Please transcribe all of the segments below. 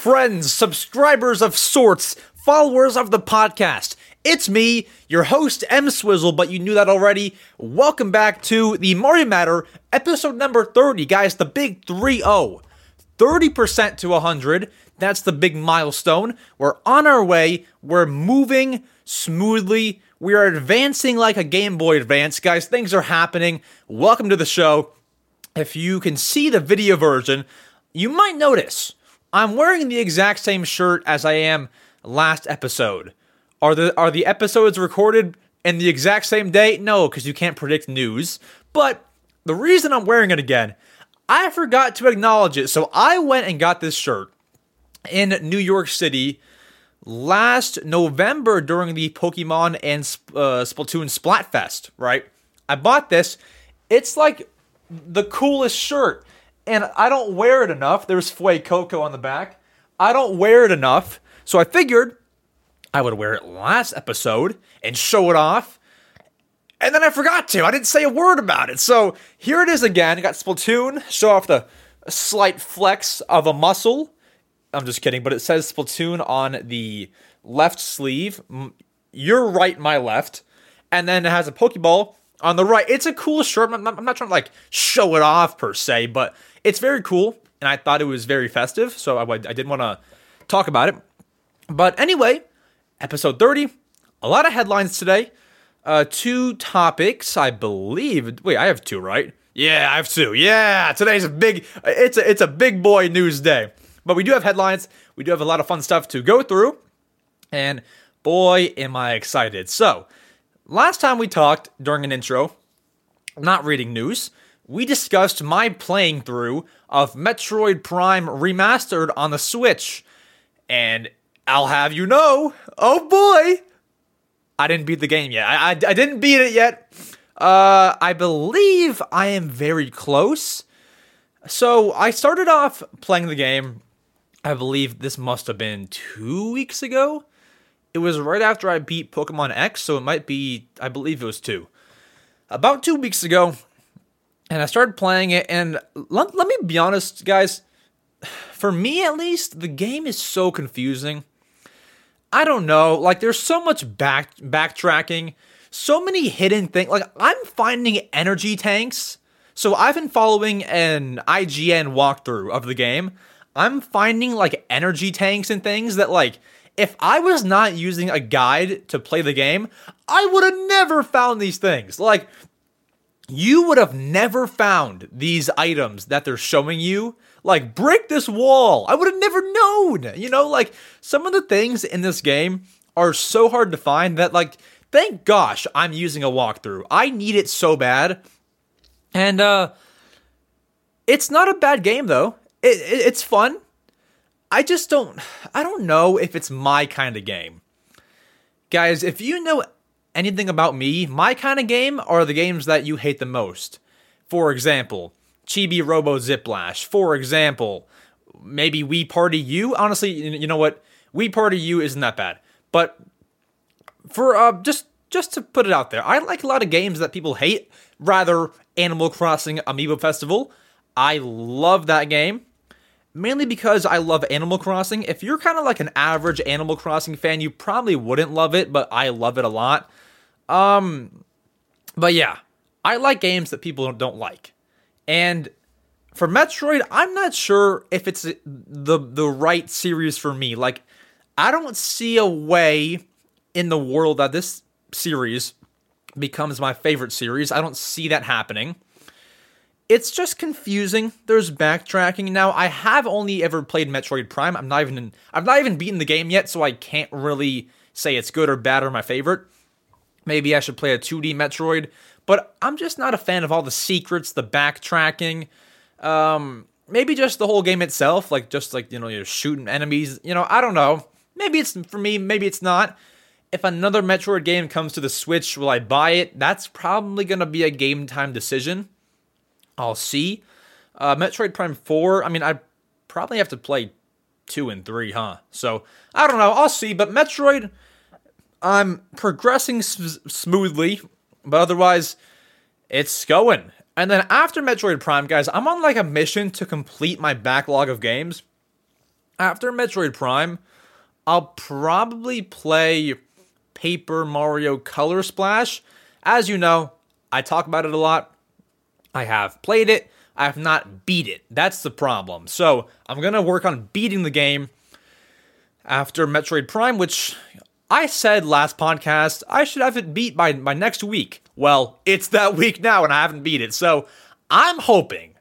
friends, subscribers of sorts, followers of the podcast. It's me, your host, EmSwizzle, but you knew that already. Welcome back to the Mario Matter, episode number 30. Guys, the big 3 0. 30% to 100. That's the big milestone. We're on our way. We're moving smoothly. We are advancing like a Game Boy Advance. Guys, things are happening. Welcome to the show. If you can see the video version, you might notice I'm wearing the exact same shirt as I am last episode. Are the are the episodes recorded in the exact same day? No, because you can't predict news. But the reason I'm wearing it again, I forgot to acknowledge it. So I went and got this shirt in New York City last November during the Pokemon and uh, Splatoon Splatfest, right? I bought this. It's like the coolest shirt, and I don't wear it enough. There's Fuecoco on the back. I don't wear it enough, so I figured I would wear it last episode and show it off. And then I forgot to. I didn't say a word about it. So here it is again. I got Splatoon. Show off the slight flex of a muscle. I'm just kidding, but it says Splatoon on the left sleeve. Your right, my left. And then it has a Pokeball on the right. It's a cool shirt. I'm not, I'm not trying to like show it off per se, but it's very cool. And I thought it was very festive. So I, I didn't want to talk about it. But anyway, episode 30. A lot of headlines today. Uh, two topics, I believe. Wait, I have two, right? Yeah, I have two. Yeah, today's a big. It's a it's a big boy news day. But we do have headlines. We do have a lot of fun stuff to go through, and boy, am I excited! So, last time we talked during an intro, not reading news, we discussed my playing through of Metroid Prime Remastered on the Switch, and I'll have you know, oh boy, I didn't beat the game yet. I, I, I didn't beat it yet. Uh, I believe I am very close. So I started off playing the game. I believe this must have been two weeks ago. It was right after I beat Pokemon X, so it might be, I believe it was two. About two weeks ago, and I started playing it, and let, let me be honest, guys. For me, at least, the game is so confusing. I don't know. Like there's so much back backtracking, so many hidden things. Like I'm finding energy tanks. So I've been following an IGN walkthrough of the game. I'm finding like energy tanks and things that like if I was not using a guide to play the game, I would have never found these things. Like you would have never found these items that they're showing you like, break this wall. I would have never known. You know, like some of the things in this game are so hard to find that, like, thank gosh I'm using a walkthrough. I need it so bad. And, uh, it's not a bad game though. It, it, it's fun. I just don't, I don't know if it's my kind of game. Guys, if you know anything about me, my kind of game are the games that you hate the most. For example, Chibi Robo Ziplash, for example. Maybe Wii Party U. Honestly, you know what? Wii Party U isn't that bad. But for uh, just just to put it out there, I like a lot of games that people hate. Rather, Animal Crossing Amiibo Festival. I love that game. Mainly because I love Animal Crossing. If you're kind of like an average Animal Crossing fan, you probably wouldn't love it, but I love it a lot. Um, but yeah, I like games that people don't like. And for Metroid, I'm not sure if it's the the right series for me. Like I don't see a way in the world that this series becomes my favorite series. I don't see that happening. It's just confusing. There's backtracking. Now, I have only ever played Metroid Prime. I'm not even in, I've not even beaten the game yet, so I can't really say it's good or bad or my favorite. Maybe I should play a 2D Metroid but I'm just not a fan of all the secrets, the backtracking. Um, maybe just the whole game itself, like just like you know, you're shooting enemies. You know, I don't know. Maybe it's for me. Maybe it's not. If another Metroid game comes to the Switch, will I buy it? That's probably gonna be a game time decision. I'll see. Uh, Metroid Prime Four. I mean, I probably have to play two and three, huh? So I don't know. I'll see. But Metroid, I'm progressing s- smoothly but otherwise, it's going. And then after Metroid Prime, guys, I'm on like a mission to complete my backlog of games. after Metroid Prime, I'll probably play Paper Mario Color Splash. As you know, I talk about it a lot. I have played it. I have not beat it. That's the problem. So I'm gonna work on beating the game after Metroid Prime, which I said last podcast I should have it beat by, by next week. Well, it's that week now and I haven't beat it. So I'm hoping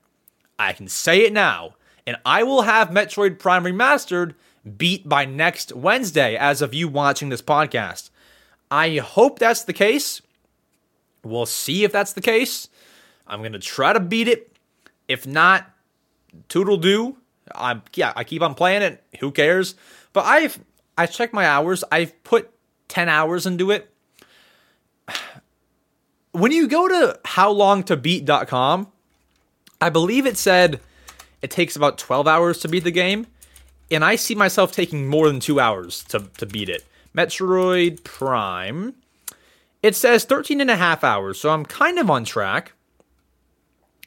I can say it now and I will have Metroid Prime Remastered beat by next Wednesday as of you watching this podcast. I hope that's the case. We'll see if that's the case. I'm going to try to beat it. If not, toodle do. I'm yeah, I keep on playing it. Who cares? But I've I checked my hours. I've put 10 hours into it. When you go to howlongtobeat.com, I believe it said it takes about 12 hours to beat the game, and I see myself taking more than 2 hours to to beat it. Metroid Prime it says 13 and a half hours, so I'm kind of on track.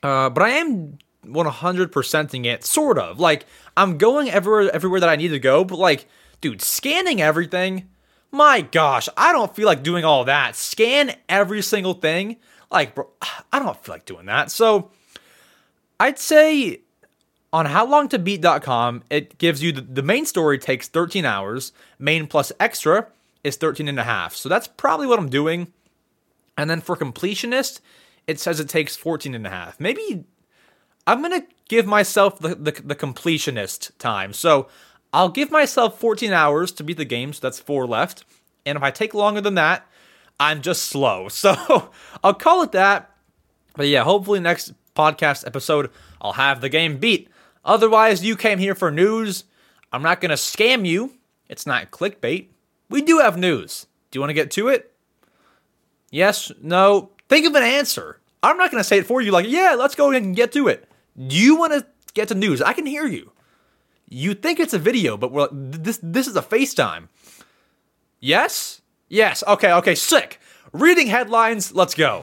Uh, but I am 100%ing it, sort of. Like, I'm going everywhere, everywhere that I need to go, but like, dude, scanning everything, my gosh, I don't feel like doing all that. Scan every single thing. Like, bro, I don't feel like doing that. So, I'd say on howlongtobeat.com, it gives you the, the main story takes 13 hours, main plus extra is 13 and a half. So that's probably what I'm doing. And then for completionist, it says it takes 14 and a half. Maybe I'm going to give myself the, the, the, completionist time. So I'll give myself 14 hours to beat the game. So that's four left. And if I take longer than that, I'm just slow. So I'll call it that. But yeah, hopefully next podcast episode, I'll have the game beat. Otherwise, you came here for news. I'm not going to scam you. It's not clickbait. We do have news. Do you want to get to it? Yes? No? Think of an answer. I'm not going to say it for you like, yeah, let's go and get to it. Do you want to get to news? I can hear you. You think it's a video, but we're, this this is a FaceTime. Yes? Yes. Okay, okay, sick. Reading headlines, let's go.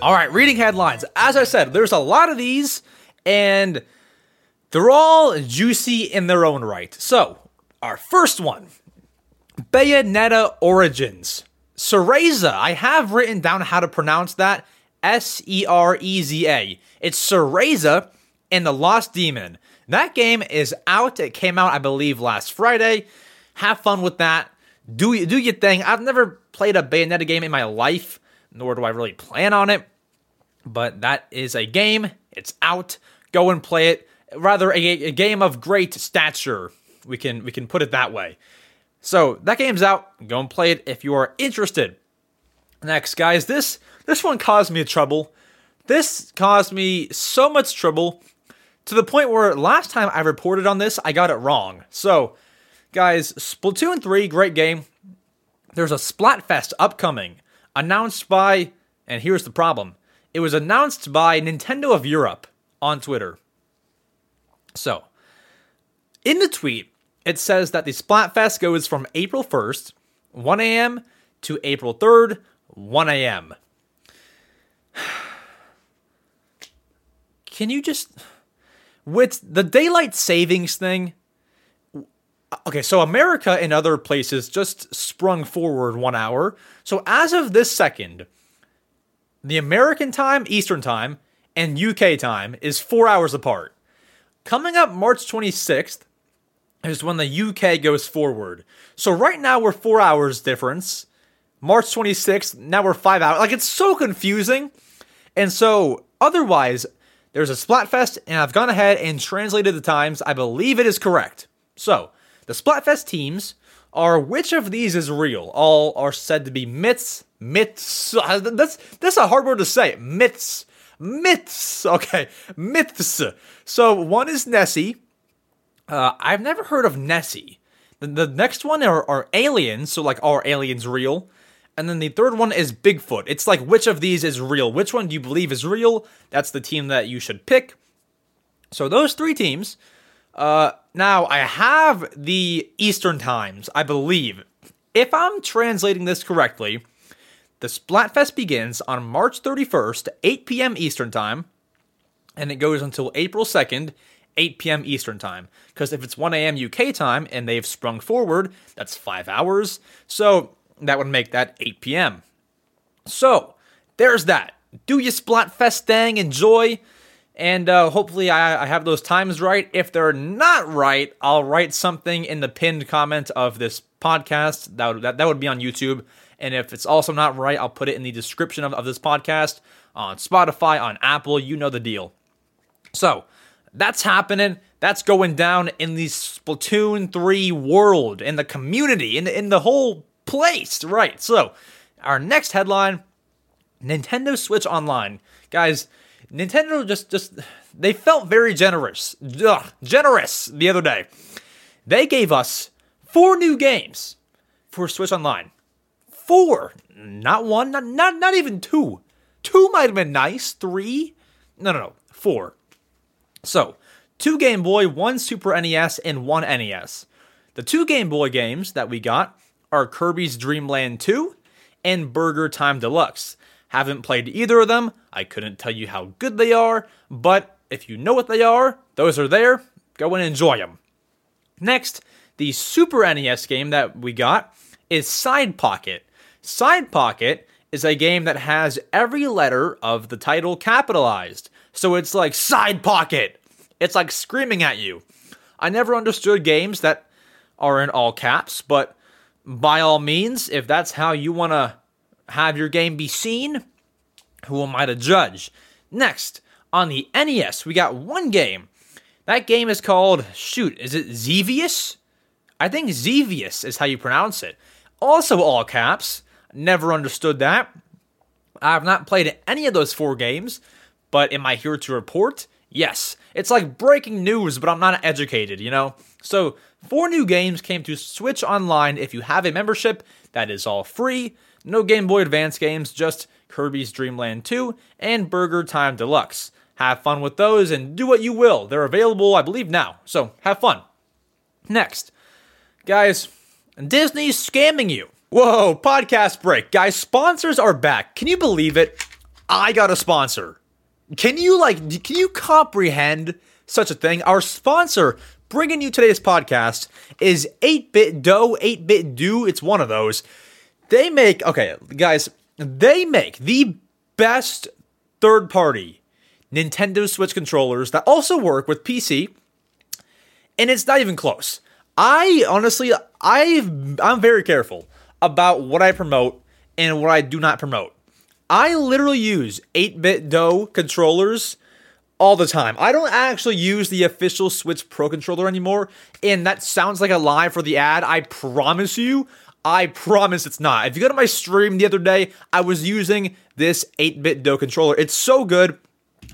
All right, reading headlines. As I said, there's a lot of these, and they're all juicy in their own right. So, our first one Bayonetta Origins. Cereza. I have written down how to pronounce that. S E R E Z A. It's Cereza and the Lost Demon. That game is out. It came out, I believe, last Friday. Have fun with that. Do do your thing. I've never played a Bayonetta game in my life, nor do I really plan on it. But that is a game. It's out. Go and play it. Rather, a, a game of great stature. We can we can put it that way. So that game's out. Go and play it if you are interested. Next, guys, this this one caused me trouble. This caused me so much trouble to the point where last time I reported on this, I got it wrong. So, guys, Splatoon 3, great game. There's a Splatfest upcoming, announced by, and here's the problem it was announced by Nintendo of Europe on Twitter. So, in the tweet, it says that the Splatfest goes from April 1st, 1 a.m., to April 3rd, 1 a.m. Can you just. With the daylight savings thing. Okay, so America and other places just sprung forward one hour. So as of this second, the American time, Eastern time, and UK time is four hours apart. Coming up March 26th, is when the UK goes forward. So right now we're four hours difference. March 26th, now we're five hours. Like it's so confusing. And so otherwise, there's a Splatfest, and I've gone ahead and translated the times. I believe it is correct. So the Splatfest teams are which of these is real? All are said to be myths. Myths. That's that's a hard word to say. Myths. Myths. Okay, myths. So one is Nessie. Uh, I've never heard of Nessie. The, the next one are, are aliens, so like are aliens real? And then the third one is Bigfoot. It's like which of these is real? Which one do you believe is real? That's the team that you should pick. So those three teams. Uh, now I have the Eastern times, I believe. If I'm translating this correctly, the Splatfest begins on March 31st, 8 p.m. Eastern time, and it goes until April 2nd, 8 p.m. Eastern Time. Because if it's 1 a.m. UK time and they've sprung forward, that's five hours. So that would make that 8 p.m. So there's that. Do your Splatfest thing, enjoy, and uh, hopefully I, I have those times right. If they're not right, I'll write something in the pinned comment of this podcast. That would, that, that would be on YouTube. And if it's also not right, I'll put it in the description of, of this podcast on Spotify, on Apple. You know the deal. So that's happening. That's going down in the Splatoon 3 world, in the community, in in the whole place. Right. So our next headline Nintendo Switch Online. Guys, Nintendo just just they felt very generous. Ugh, generous the other day. They gave us four new games for Switch Online. Four. Not one, not not, not even two. Two might have been nice. Three? No, no, no. Four. So, two Game Boy, one Super NES, and one NES. The two Game Boy games that we got are Kirby's Dream Land 2 and Burger Time Deluxe. Haven't played either of them. I couldn't tell you how good they are, but if you know what they are, those are there. Go and enjoy them. Next, the Super NES game that we got is Side Pocket. Side Pocket is a game that has every letter of the title capitalized. So it's like Side Pocket. It's like screaming at you. I never understood games that are in all caps, but by all means, if that's how you want to have your game be seen, who am I to judge? Next, on the NES, we got one game. That game is called, shoot, is it Xevious? I think Xevious is how you pronounce it. Also, all caps. Never understood that. I have not played any of those four games, but am I here to report? Yes. It's like breaking news, but I'm not educated, you know? So, four new games came to Switch Online if you have a membership. That is all free. No Game Boy Advance games, just Kirby's Dream Land 2 and Burger Time Deluxe. Have fun with those and do what you will. They're available, I believe, now. So have fun. Next, guys, Disney's scamming you. Whoa, podcast break. Guys, sponsors are back. Can you believe it? I got a sponsor. Can you like can you comprehend such a thing? Our sponsor bringing you today's podcast is 8BitDo, 8-bit do. It's one of those. They make, okay, guys, they make the best third party Nintendo Switch controllers that also work with PC, and it's not even close. I honestly, I I'm very careful about what I promote and what I do not promote. I literally use 8BitDo controllers all the time. I don't actually use the official Switch Pro controller anymore, and that sounds like a lie for the ad. I promise you, I promise it's not. If you go to my stream the other day, I was using this 8BitDo controller. It's so good.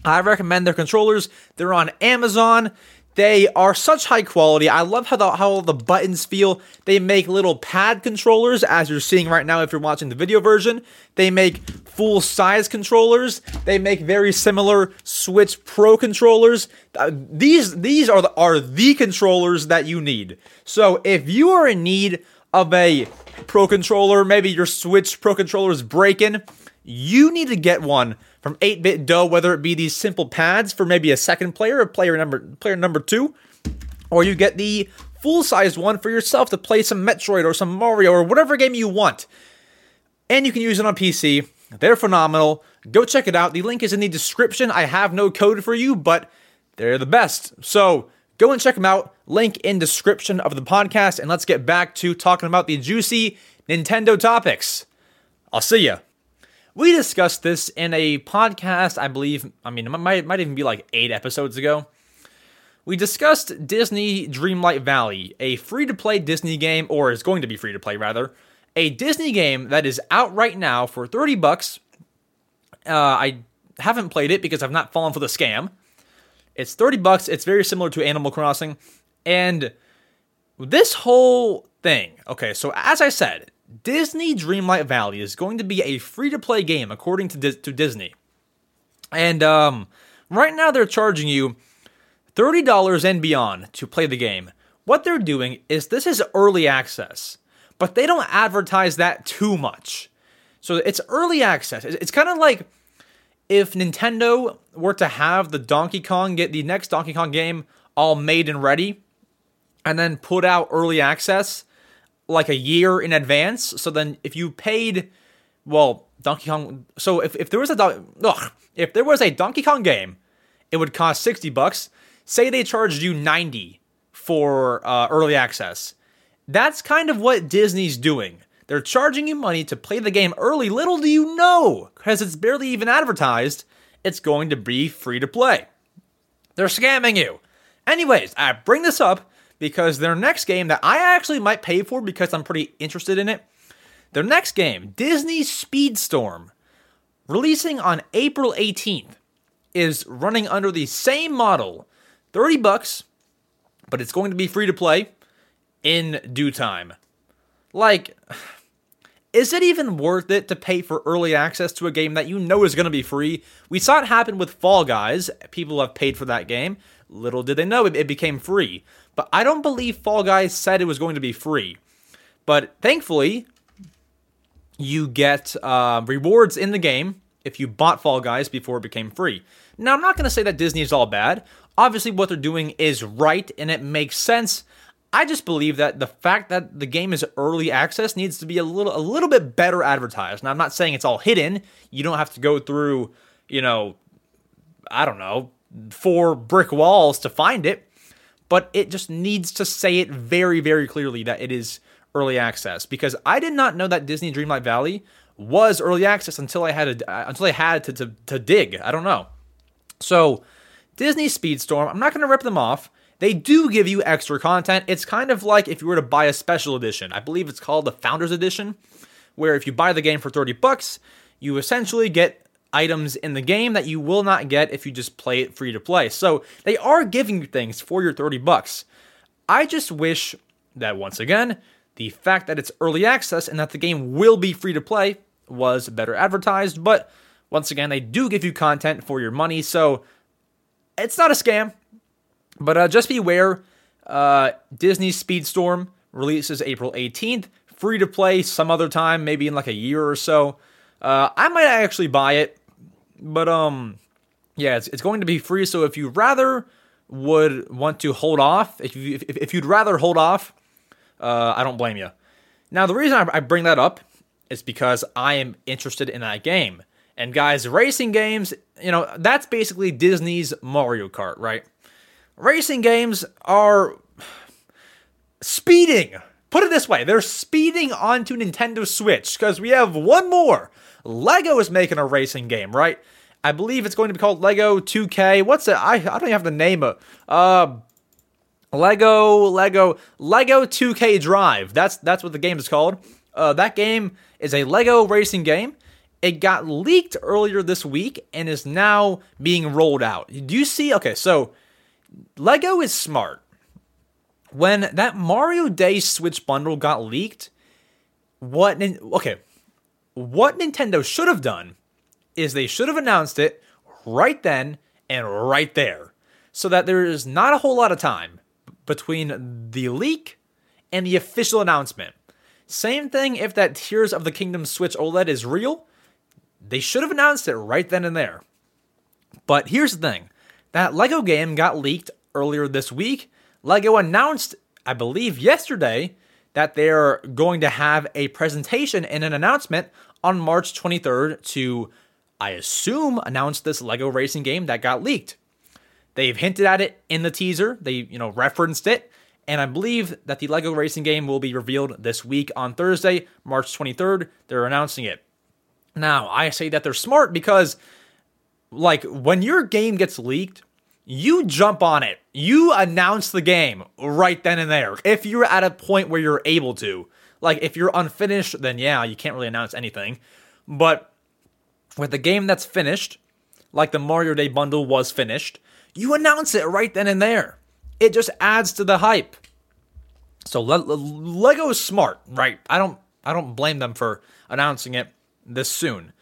I recommend their controllers. They're on Amazon. They are such high quality. I love how the, how the buttons feel. They make little pad controllers, as you're seeing right now if you're watching the video version. They make full size controllers. They make very similar Switch Pro controllers. Uh, these these are the, are the controllers that you need. So if you are in need of a Pro Controller, maybe your Switch Pro Controller is breaking, you need to get one from 8BitDo, whether it be these simple pads for maybe a second player, or player number player number two, or you get the full-sized one for yourself to play some Metroid or some Mario or whatever game you want. And you can use it on PC. They're phenomenal. Go check it out. The link is in the description. I have no code for you, but they're the best. So Go and check them out. Link in description of the podcast. And let's get back to talking about the juicy Nintendo topics. I'll see ya. We discussed this in a podcast, I believe. I mean, it might, might even be like eight episodes ago. We discussed Disney Dreamlight Valley, a free to play Disney game, or is going to be free to play rather, a Disney game that is out right now for 30 bucks. Uh, I haven't played it because I've not fallen for the scam. It's 30 bucks. It's very similar to Animal Crossing. And this whole thing, okay, so as I said, Disney Dreamlight Valley is going to be a free to play game according to, to Disney. And um, right now they're charging you $30 and beyond to play the game. What they're doing is this is early access, but they don't advertise that too much. So it's early access. It's kind of like if Nintendo were to have the Donkey Kong get the next Donkey Kong game all made and ready and then put out early access like a year in advance. So then if you paid, well, Donkey Kong. So if, if there was a ugh, if there was a Donkey Kong game, it would cost sixty bucks. Say they charged you ninety for uh, early access. That's kind of what Disney's doing. They're charging you money to play the game early. Little do you know, because it's barely even advertised, it's going to be free to play. They're scamming you. Anyways, I bring this up because their next game that I actually might pay for because I'm pretty interested in it. Their next game, Disney Speedstorm, releasing on April 18th, is running under the same model, 30 bucks, but it's going to be free to play in due time. Like is it even worth it to pay for early access to a game that you know is going to be free? We saw it happen with Fall Guys. People have paid for that game. Little did they know it, became free. But I don't believe Fall Guys said it was going to be free. But thankfully, you get uh, rewards in the game if you bought Fall Guys before it became free. Now, I'm not going to say that Disney is all bad. Obviously, what they're doing is right and it makes sense I just believe that the fact that the game is early access needs to be a little a little bit better advertised. Now I'm not saying it's all hidden. You don't have to go through, you know, I don't know, four brick walls to find it, but it just needs to say it very very clearly that it is early access because I did not know that Disney Dreamlight Valley was early access until I had a, uh, until I had to, to to dig. I don't know. So, Disney Speedstorm, I'm not going to rip them off they do give you extra content. It's kind of like if you were to buy a special edition. I believe it's called the Founders Edition, where if you buy the game for 30 bucks, you essentially get items in the game that you will not get if you just play it free to play. So, they are giving you things for your 30 bucks. I just wish that once again, the fact that it's early access and that the game will be free to play was better advertised, but once again, they do give you content for your money, so it's not a scam. But uh, just beware uh, Disney Speedstorm releases April 18th, free to play some other time, maybe in like a year or so. Uh, I might actually buy it, but um, yeah, it's, it's going to be free. So if you rather would want to hold off, if you if, if you'd rather hold off, uh, I don't blame you. Now the reason I, I bring that up is because I am interested in that game. And guys, racing games, you know, that's basically Disney's Mario Kart, right? racing games are speeding. Put it this way, they're speeding onto Nintendo Switch because we have one more. Lego is making a racing game, right? I believe it's going to be called Lego 2K. What's it? I, I don't even have the name of uh Lego Lego Lego 2K Drive. That's that's what the game is called. Uh, that game is a Lego racing game. It got leaked earlier this week and is now being rolled out. Do you see? Okay, so Lego is smart. When that Mario Day Switch bundle got leaked, what okay, what Nintendo should have done is they should have announced it right then and right there so that there is not a whole lot of time between the leak and the official announcement. Same thing if that Tears of the Kingdom Switch OLED is real, they should have announced it right then and there. But here's the thing that Lego game got leaked earlier this week. Lego announced, I believe, yesterday that they're going to have a presentation and an announcement on March 23rd to, I assume, announce this Lego racing game that got leaked. They've hinted at it in the teaser, they, you know, referenced it, and I believe that the Lego racing game will be revealed this week on Thursday, March 23rd. They're announcing it. Now, I say that they're smart because like when your game gets leaked, you jump on it. You announce the game right then and there. If you're at a point where you're able to. Like if you're unfinished, then yeah, you can't really announce anything. But with the game that's finished, like the Mario Day bundle was finished, you announce it right then and there. It just adds to the hype. So Le- Le- Lego is smart, right? I don't I don't blame them for announcing it this soon.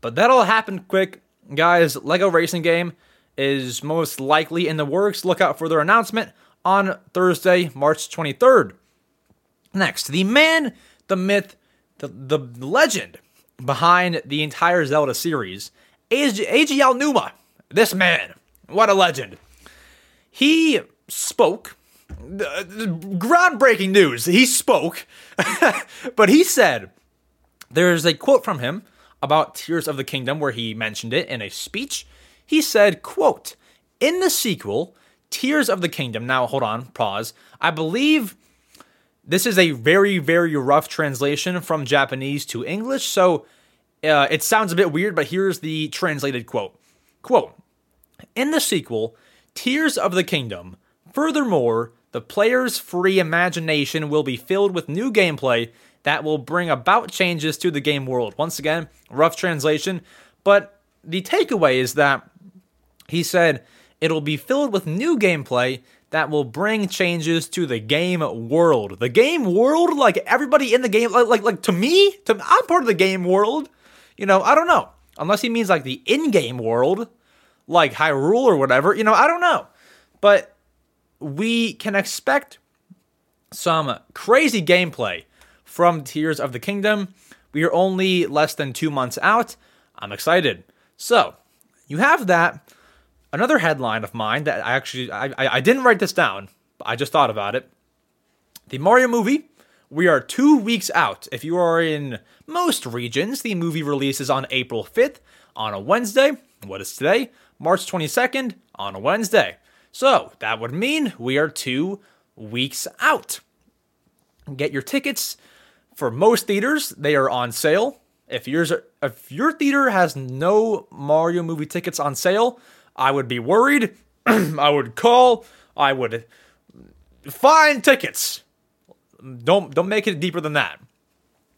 But that'll happen quick, guys. Lego racing game is most likely in the works. Look out for their announcement on Thursday, March 23rd. Next, the man, the myth, the, the legend behind the entire Zelda series, Eiji Aonuma. This man, what a legend. He spoke. Groundbreaking news. He spoke, but he said there's a quote from him about Tears of the Kingdom where he mentioned it in a speech. He said, quote, in the sequel, Tears of the Kingdom. Now, hold on, pause. I believe this is a very, very rough translation from Japanese to English, so uh, it sounds a bit weird, but here's the translated quote. Quote, in the sequel, Tears of the Kingdom, furthermore, the player's free imagination will be filled with new gameplay that will bring about changes to the game world. Once again, rough translation, but the takeaway is that he said it'll be filled with new gameplay that will bring changes to the game world. The game world, like everybody in the game, like like, like to me, to I'm part of the game world. You know, I don't know. Unless he means like the in-game world, like Hyrule or whatever. You know, I don't know. But we can expect some crazy gameplay from Tears of the Kingdom. We are only less than two months out. I'm excited. So, you have that. Another headline of mine that I actually I, I, didn't write this down, but I just thought about it. The Mario movie. We are two weeks out. If you are in most regions, the movie releases on April 5th on a Wednesday. What is today? March 22nd on a Wednesday. So that would mean we are two weeks out. Get your tickets for most theaters, they are on sale. If yours are, if your theater has no Mario movie tickets on sale, I would be worried. I would call. I would find tickets. Don't don't make it deeper than that.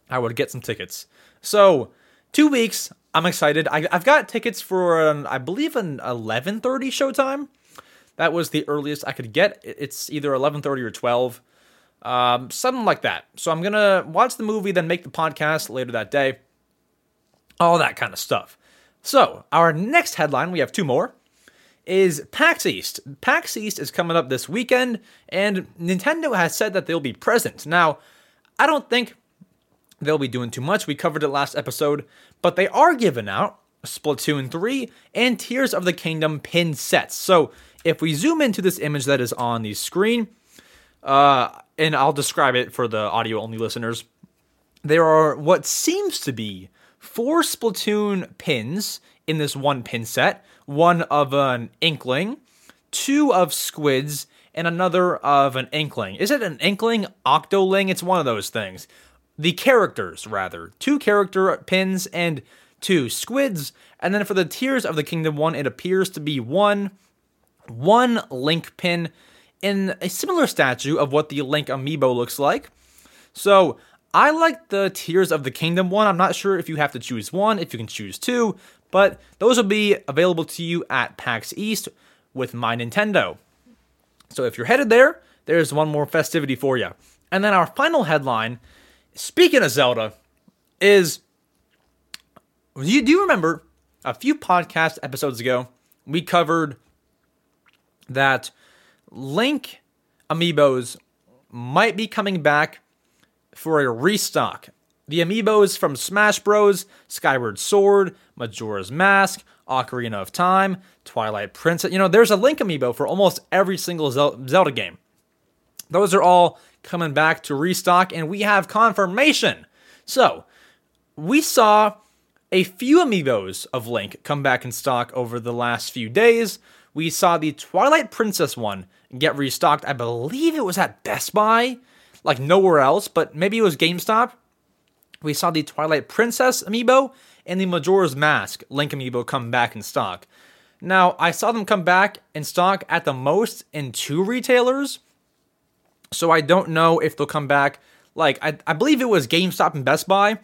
I would get some tickets. So two weeks. I'm excited. I, have got tickets for an, I believe an 11:30 showtime. That was the earliest I could get. It's either 11:30 or 12 um, something like that. So I'm gonna watch the movie, then make the podcast later that day. All that kind of stuff. So our next headline, we have two more, is PAX East. PAX East is coming up this weekend, and Nintendo has said that they'll be present. Now, I don't think they'll be doing too much. We covered it last episode, but they are giving out Splatoon 3 and Tears of the Kingdom pin sets. So if we zoom into this image that is on the screen, uh, and I'll describe it for the audio only listeners. There are what seems to be four Splatoon pins in this one pin set one of an Inkling, two of Squids, and another of an Inkling. Is it an Inkling? Octoling? It's one of those things. The characters, rather. Two character pins and two Squids. And then for the Tears of the Kingdom one, it appears to be one, one Link pin in a similar statue of what the Link amiibo looks like. So I like the Tears of the Kingdom one. I'm not sure if you have to choose one, if you can choose two, but those will be available to you at PAX East with My Nintendo. So if you're headed there, there's one more festivity for you. And then our final headline, speaking of Zelda, is you do remember a few podcast episodes ago we covered that Link amiibos might be coming back for a restock. The amiibos from Smash Bros, Skyward Sword, Majora's Mask, Ocarina of Time, Twilight Princess. You know, there's a Link amiibo for almost every single Zelda game. Those are all coming back to restock, and we have confirmation. So, we saw a few amiibos of Link come back in stock over the last few days. We saw the Twilight Princess one get restocked. I believe it was at Best Buy, like nowhere else, but maybe it was GameStop. We saw the Twilight Princess amiibo and the Majora's Mask Link amiibo come back in stock. Now, I saw them come back in stock at the most in two retailers, so I don't know if they'll come back. Like, I, I believe it was GameStop and Best Buy,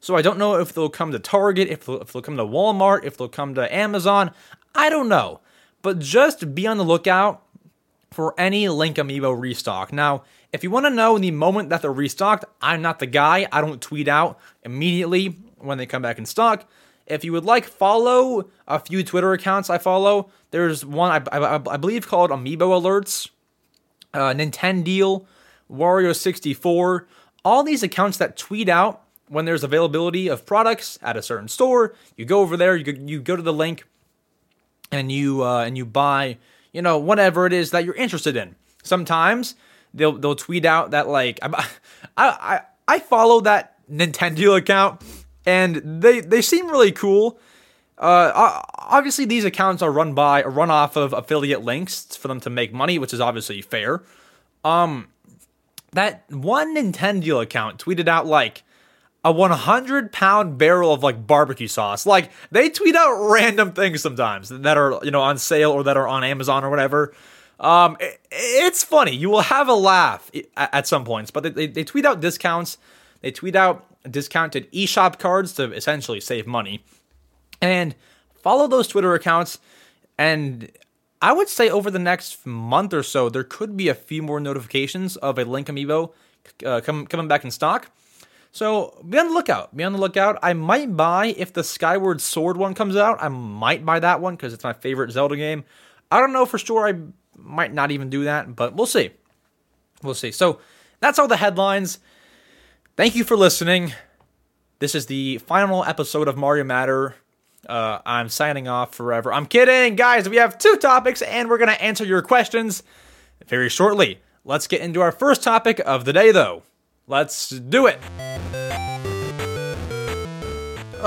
so I don't know if they'll come to Target, if they'll, if they'll come to Walmart, if they'll come to Amazon. I don't know. But just be on the lookout for any Link Amiibo restock. Now, if you want to know in the moment that they're restocked, I'm not the guy. I don't tweet out immediately when they come back in stock. If you would like, follow a few Twitter accounts I follow. There's one I, I, I believe called Amiibo Alerts, uh, Nintendo, Wario64. All these accounts that tweet out when there's availability of products at a certain store. You go over there, you go, you go to the link, and you uh, and you buy you know, whatever it is that you're interested in. Sometimes they'll they'll tweet out that like I I I follow that Nintendo account and they they seem really cool. Uh, obviously these accounts are run by run off of affiliate links for them to make money, which is obviously fair. Um, that one Nintendo account tweeted out like a 100 pound barrel of like barbecue sauce. Like they tweet out random things sometimes that are you know on sale or that are on Amazon or whatever. Um, it, it's funny. You will have a laugh at, at some points, but they, they, tweet out discounts. They tweet out discounted eShop cards to essentially save money. And follow those Twitter accounts. And I would say over the next month or so, there could be a few more notifications of a Link Amiibo uh, coming back in stock. So be on the lookout. Be on the lookout. I might buy if the Skyward Sword one comes out. I might buy that one because it's my favorite Zelda game. I don't know for sure. I might not even do that, but we'll see. We'll see. So that's all the headlines. Thank you for listening. This is the final episode of Mario Matter. Uh, I'm signing off forever. I'm kidding, guys. We have two topics, and we're to answer your questions very shortly. Let's get into our first topic of the day, though. Let's do it.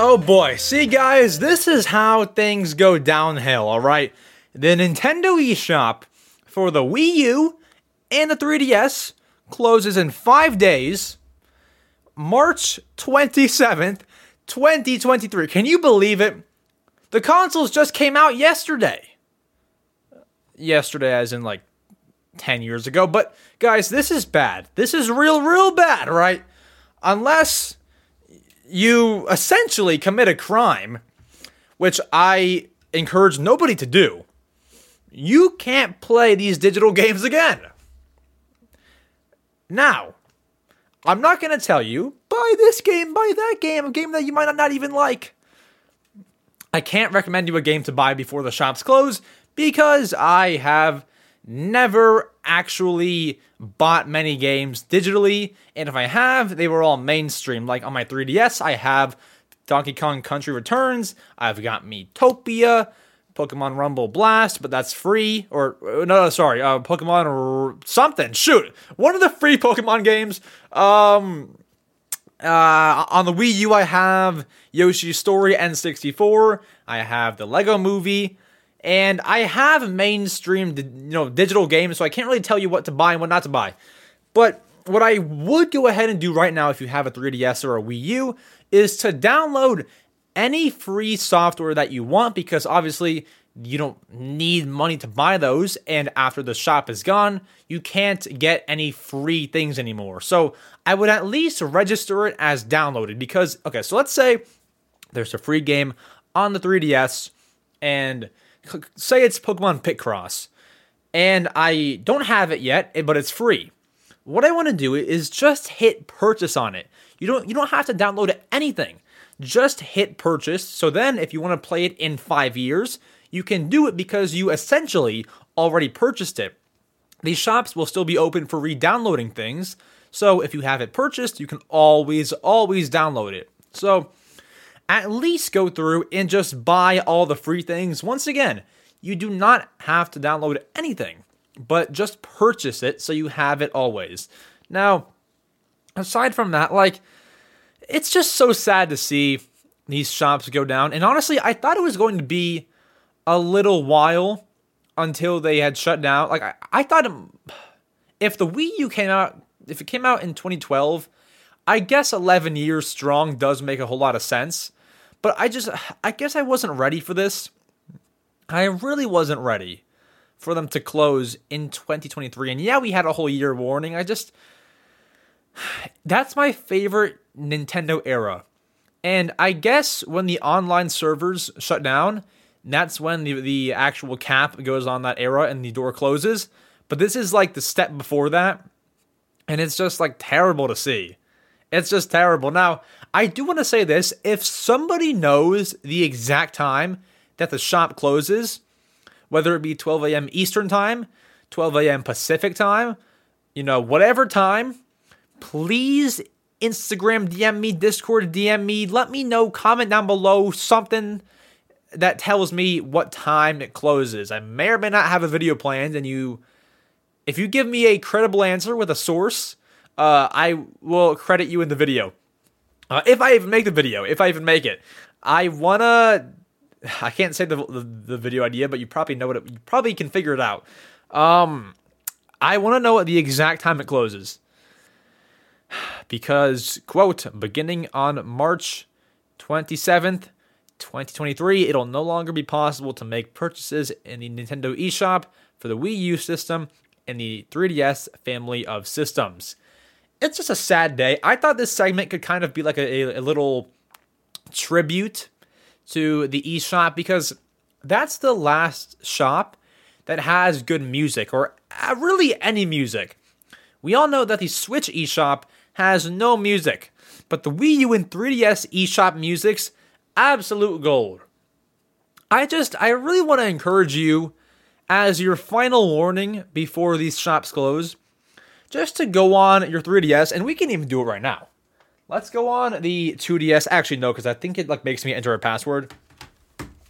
Oh boy. See, guys, this is how things go downhill, all right? The Nintendo eShop for the Wii U and the 3DS closes in five days, March 27th, 2023. Can you believe it? The consoles just came out yesterday. Yesterday, as in like 10 years ago. But guys, this is bad. This is real, real bad, right? Unless you essentially commit a crime, which I encourage nobody to do you can't play these digital games again. Now, I'm not going to tell you, buy this game, buy that game, a game that you might not even like. I can't recommend you a game to buy before the shops close because I have never actually bought many games digitally, and if I have, they were all mainstream. Like on my 3DS, I have Donkey Kong Country Returns, I've got Miitopia, Pokemon Rumble Blast, but that's free. Or no, no sorry, uh, Pokemon or something. Shoot, one of the free Pokemon games. Um, uh, on the Wii U, I have Yoshi's Story N64. I have the Lego Movie, and I have mainstream, you know, digital games. So I can't really tell you what to buy and what not to buy. But what I would go ahead and do right now, if you have a 3DS or a Wii U, is to download any free software that you want because obviously you don't need money to buy those. And after the shop is gone you can't get any free things anymore. So i would at least register it as downloaded because okay so let's say there's a free game on the 3ds and say it's pokemon picross and i don't have it yet eh, but it's free. What i want to do is just hit purchase on it. You don't you don't have to download anything just hit purchase. So then, if you want to play it in five years, you can do it because you essentially already purchased it. These shops will still be open for re downloading things. So if you have it purchased, you can always, always download it. So at least go through and just buy all the free things. Once again, you do not have to download anything, but just purchase it so you have it always. Now, aside from that, like, it's just so sad to see these shops go down. And honestly, I thought it was going to be a little while until they had shut down. Like I, I thought it, if the Wii U came out, if it came out in 2012, I guess 11 years strong does make a whole lot of sense. But I just, I guess I wasn't ready for this. I really wasn't ready for them to close in 2023. And yeah, we had a whole year warning. I just, that's my favorite Nintendo era. And I guess when the online servers shut down, that's when the, the actual cap goes on that era and the door closes. But this is like the step before that. And it's just like terrible to see. It's just terrible. Now, I do want to say this if somebody knows the exact time that the shop closes, whether it be 12 a.m. Eastern time, 12 a.m. Pacific time, you know, whatever time, please Instagram DM me, Discord DM me, let me know, comment down below something. that tells me what time it closes. I may or may not have a video planned, and you, if you give me a credible answer with a source, uh, I will credit you in the video. Uh, if I even make the video, if I even make it, I wanna. I can't say the, the, the video idea, but you probably know what it, you probably can figure it out. Um, I want to know the exact time it closes because quote beginning on March 27th 2023, it'll no longer be possible to make purchases in the Nintendo eShop for the Wii U system and the 3DS family of systems. It's just a sad day. I thought this segment could kind of be like a, a little tribute to the eShop because that's the last shop that has good music or uh, really any music. We all know that the Switch eShop has no music, but the Wii U and 3DS eShop music's absolute gold. I just, I really want to encourage you, as your final warning before these shops close, just to go on your 3DS, and we can even do it right now. Let's go on the 2DS. Actually, no, because I think it like makes me enter a password.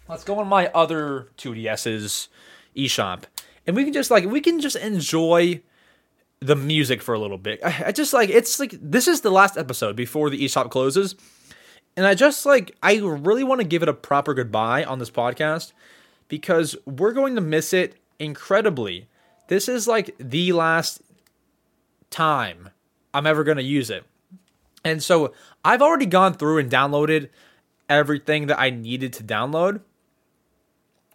Let's go on my other 2DS's eShop, and we can just like we can just enjoy the music for a little bit. I, I just like it's like this is the last episode before the eShop closes. And I just like, I really want to give it a proper goodbye on this podcast because we're going to miss it incredibly. This is like the last time I'm ever going to use it. And so I've already gone through and downloaded everything that I needed to download,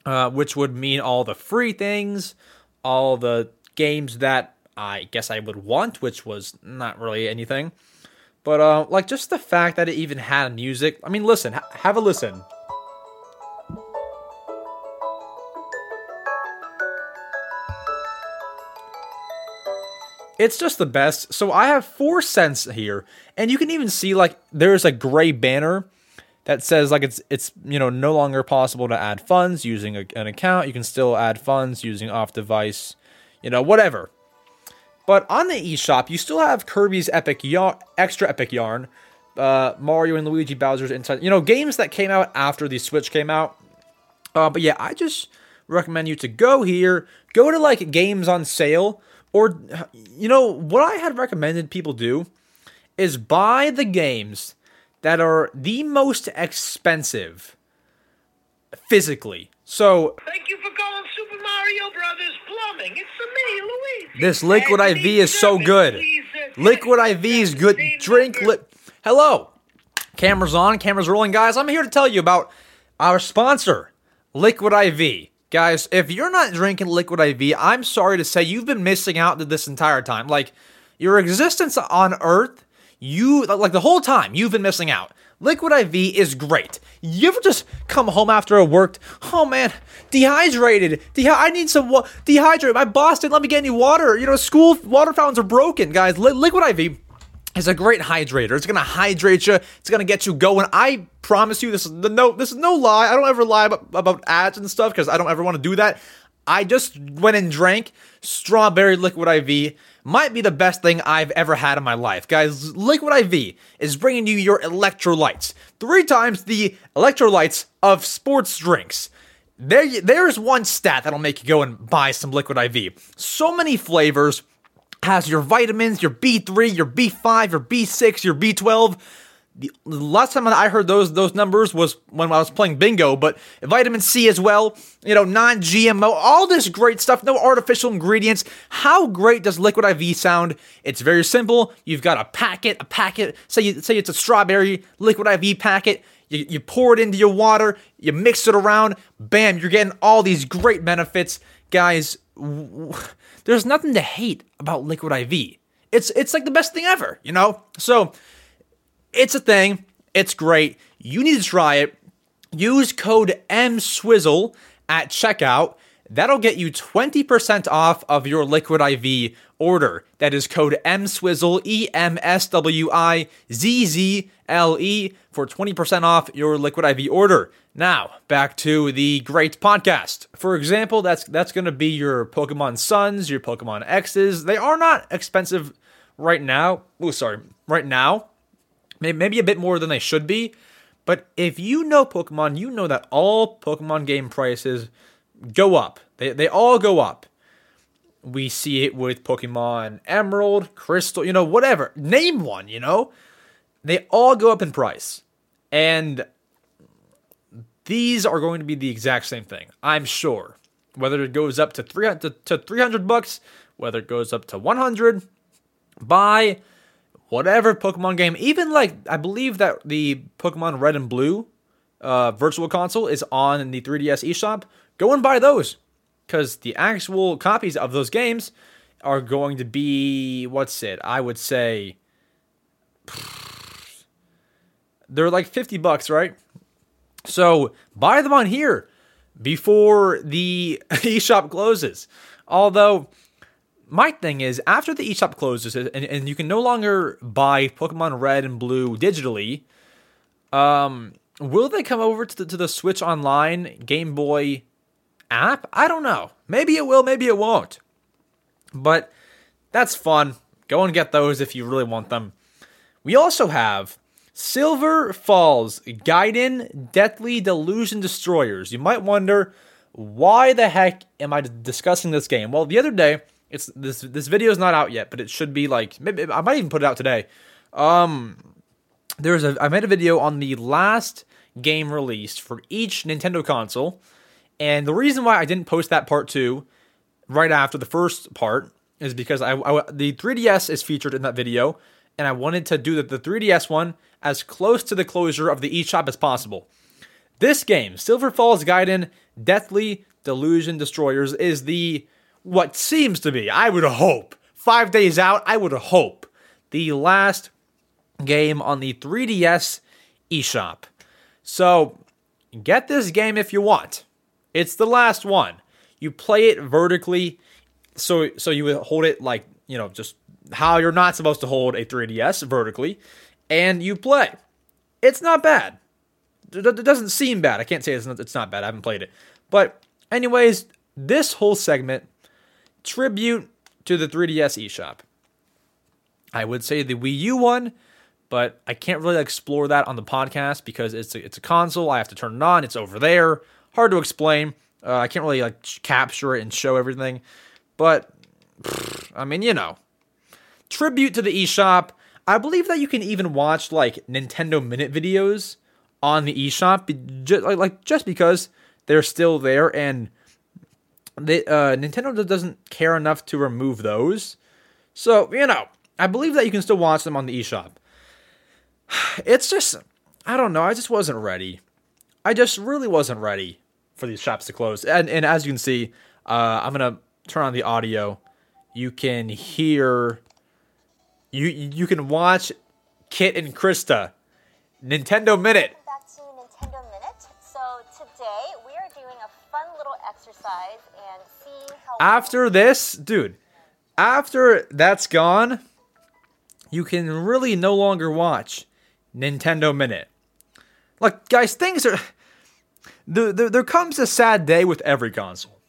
uh, which would mean all the free things, all the games that I guess I would want, which was not really anything. But uh, like just the fact that it even had music. I mean, listen, ha- have a listen. It's just the best. So I have four cents here, and you can even see like there's a gray banner that says like it's it's you know no longer possible to add funds using a, an account. You can still add funds using off device, you know whatever. But on the eShop, you still have Kirby's Epic Yarn, Extra Epic Yarn, uh, Mario and Luigi Bowser's Inside. You know, games that came out after the Switch came out. Uh, but yeah, I just recommend you to go here, go to like games on sale, or you know what I had recommended people do is buy the games that are the most expensive physically. So thank you for calling Super Mario Brothers Plumbing. It's me, Luigi. This liquid IV is so good. Uh, liquid IV is good. Drink li- Hello. Cameras on, cameras rolling, guys. I'm here to tell you about our sponsor, Liquid IV. Guys, if you're not drinking Liquid IV, I'm sorry to say you've been missing out this entire time. Like your existence on Earth, you like the whole time you've been missing out. Liquid IV is great. You ever just come home after a worked? Oh man, dehydrated. De- I need some wa- dehydrate. My boss didn't let me get any water. You know, school water fountains are broken, guys. Li- Liquid IV is a great hydrator. It's gonna hydrate you. It's gonna get you going. I promise you, this is the no. This is no lie. I don't ever lie about, about ads and stuff because I don't ever want to do that. I just went and drank strawberry liquid IV. Might be the best thing I've ever had in my life. Guys, Liquid IV is bringing you your electrolytes. Three times the electrolytes of sports drinks. There, there's one stat that'll make you go and buy some Liquid IV. So many flavors. Has your vitamins, your B3, your B5, your B6, your B12 the last time I heard those those numbers was when I was playing bingo, but vitamin C as well, you know, non-GMO, all this great stuff, no artificial ingredients. How great does Liquid IV sound? It's very simple. You've got a packet, a packet. Say you say it's a strawberry Liquid IV packet. You, you pour it into your water, you mix it around, bam, you're getting all these great benefits, guys. W- there's nothing to hate about Liquid IV. It's it's like the best thing ever, you know. So it's a thing. It's great. You need to try it. Use code EMSWIZZLE at checkout. That'll get you 20% off of your Liquid IV order. That is code EMSWIZZLE, E M S W I Z Z L E, for 20% off your Liquid IV order. Now, back to the great podcast. For example, that's that's going to be your Pokemon Suns, your Pokemon X's. They are not expensive right now. Oh, sorry, right now maybe a bit more than they should be. But if you know Pokemon, you know that all Pokemon game prices go up. They, they all go up. We see it with Pokemon Emerald, Crystal, you know, whatever. Name one, you know? They all go up in price. And these are going to be the exact same thing, I'm sure. Whether it goes up to 300 to 300 bucks, whether it goes up to 100, buy whatever Pokemon game, even like I believe that the Pokemon Red and Blue uh, virtual console is on the 3DS eShop. Go and buy those because the actual copies of those games are going to be what's it? I would say they're like 50 bucks, right? So buy them on here before the eShop closes. Although my thing is after the eShop closes and, and you can no longer buy Pokemon Red and Blue digitally, um, will they come over to the, to the Switch Online Game Boy app? I don't know. Maybe it will, maybe it won't. But that's fun. Go and get those if you really want them. We also have Silver Falls Gaiden Deathly Delusion Destroyers. You might wonder why the heck am I discussing this game? Well, the other day, it's this this video is not out yet, but it should be like maybe I might even put it out today. Um, there's a I made a video on the last game released for each Nintendo console, and the reason why I didn't post that part two right after the first part is because I, I the 3DS is featured in that video, and I wanted to do the, the 3DS one as close to the closure of the eShop as possible. This game, Silver Falls Gaiden Deathly Delusion Destroyers, is the what seems to be, I would hope, five days out, I would hope, the last game on the 3DS eShop. So get this game if you want. It's the last one. You play it vertically, so so you hold it like you know just how you're not supposed to hold a 3DS vertically, and you play. It's not bad. It doesn't seem bad. I can't say it's not, it's not bad. I haven't played it, but anyways, this whole segment tribute to the 3DS eShop. I would say the Wii U one, but I can't really explore that on the podcast because it's a, it's a console. I have to turn it on. It's over there. Hard to explain. Uh, I can't really like capture it and show everything. But pff, I mean, you know, tribute to the eShop. I believe that you can even watch like Nintendo Minute videos on the eShop, just, like, like just because they're still there and they, uh, Nintendo doesn't care enough to remove those. So, you know, I believe that you can still watch them on the eShop. It's just, I don't know, I just wasn't ready. I just really wasn't ready for these shops to close. And, and as you can see, uh, I'm going to turn on the audio. You can hear, you, you can watch Kit and Krista, Nintendo Minute. Back to Nintendo Minute. So today we are doing a fun little exercise. After this, dude, after that's gone, you can really no longer watch Nintendo Minute. Like, guys, things are. There, there, there comes a sad day with every console.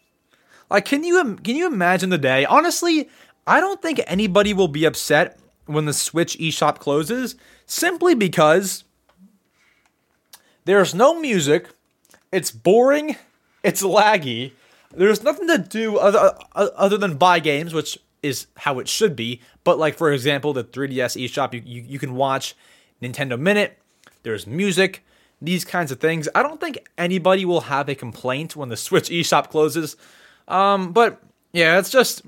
Like, can you can you imagine the day? Honestly, I don't think anybody will be upset when the Switch eShop closes, simply because there's no music. It's boring. It's laggy. There's nothing to do other other than buy games, which is how it should be. But like for example, the 3DS eShop, you, you you can watch Nintendo Minute. There's music, these kinds of things. I don't think anybody will have a complaint when the Switch eShop closes. Um, but yeah, it's just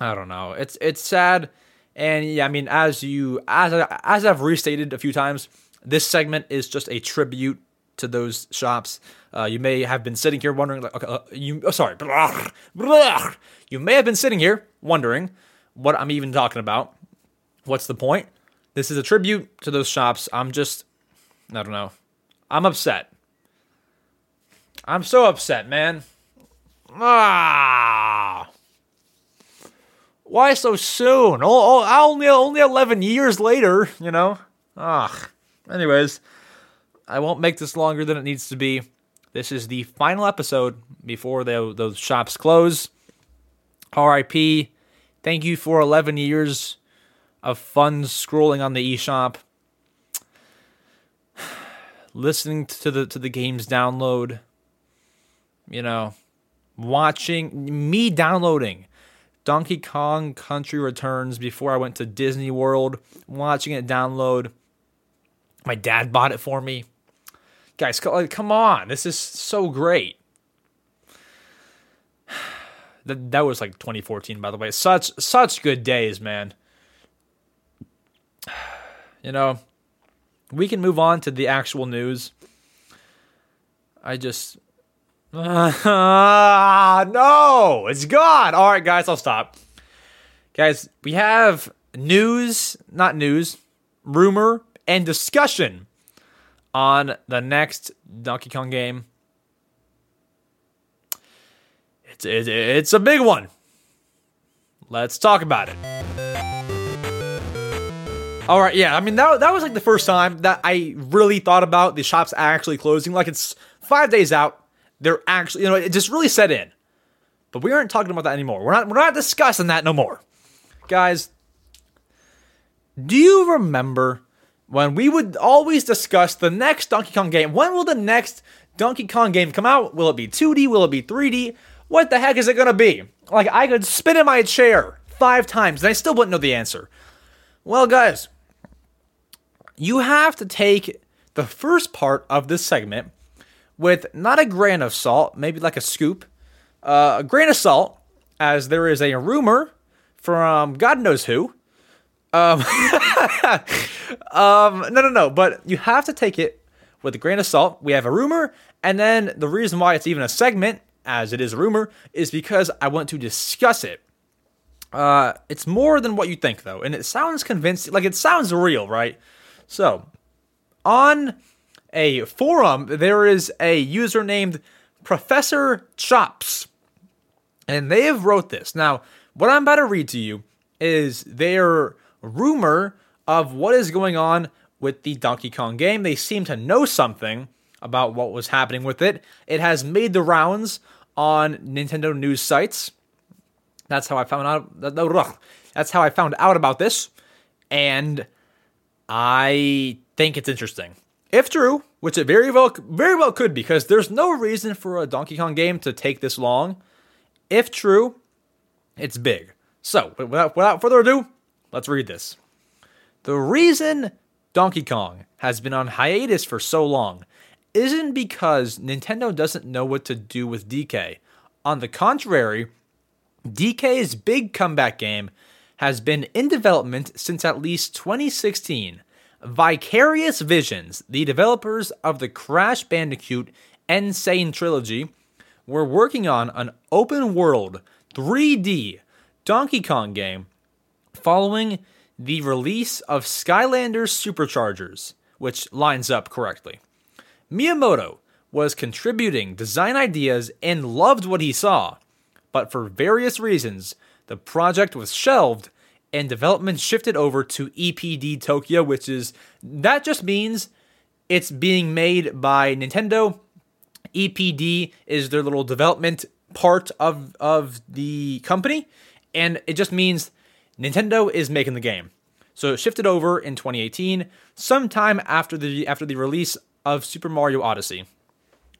I don't know. It's it's sad, and yeah, I mean, as you as as I've restated a few times, this segment is just a tribute to those shops. Uh, you may have been sitting here wondering, like, okay, uh, you oh, sorry, blah, blah. you may have been sitting here wondering what I'm even talking about. What's the point? This is a tribute to those shops. I'm just, I don't know. I'm upset. I'm so upset, man. Ah. Why so soon? Oh, oh, only only 11 years later, you know? Ah. Anyways, I won't make this longer than it needs to be. This is the final episode before the, those shops close. RIP. Thank you for 11 years of fun scrolling on the eShop. listening to the to the games download, you know, watching me downloading Donkey Kong Country Returns before I went to Disney World, watching it download. My dad bought it for me. Guys, come on. This is so great. That, that was like 2014 by the way. Such such good days, man. You know, we can move on to the actual news. I just uh, no, it's gone. All right, guys, I'll stop. Guys, we have news, not news, rumor and discussion on the next Donkey Kong game. It's it's, a big one. Let's talk about it. All right, yeah. I mean that that was like the first time that I really thought about the shops actually closing. Like it's five days out. They're actually, you know, it just really set in. But we aren't talking about that anymore. We're not we're not discussing that no more. Guys, do you remember when we would always discuss the next Donkey Kong game? When will the next Donkey Kong game come out? Will it be 2D? Will it be 3D? What the heck is it going to be? Like I could spin in my chair 5 times and I still wouldn't know the answer. Well, guys, you have to take the first part of this segment with not a grain of salt, maybe like a scoop, uh, a grain of salt, as there is a rumor from God knows who. Um, um, no, no, no, but you have to take it with a grain of salt. We have a rumor, and then the reason why it's even a segment, as it is a rumor, is because I want to discuss it. Uh, it's more than what you think, though, and it sounds convincing. Like it sounds real, right? So, on a forum, there is a user named Professor Chops, and they have wrote this. Now, what I'm about to read to you is their rumor of what is going on with the Donkey Kong game. They seem to know something about what was happening with it. It has made the rounds on Nintendo news sites. That's how I found out. That's how I found out about this, and I think it's interesting. If true, which it very well very well could because there's no reason for a Donkey Kong game to take this long. If true, it's big. So, without, without further ado, let's read this. The reason Donkey Kong has been on hiatus for so long isn't because Nintendo doesn't know what to do with DK. On the contrary, DK's big comeback game has been in development since at least 2016 Vicarious Visions, the developers of the Crash Bandicoot N. Sane trilogy, were working on an open world 3D Donkey Kong game following the release of Skylanders Superchargers, which lines up correctly. Miyamoto was contributing design ideas and loved what he saw, but for various reasons, the project was shelved and development shifted over to EPD Tokyo, which is that just means it's being made by Nintendo. EPD is their little development part of of the company, and it just means Nintendo is making the game. So it shifted over in 2018, sometime after the after the release of Super Mario Odyssey.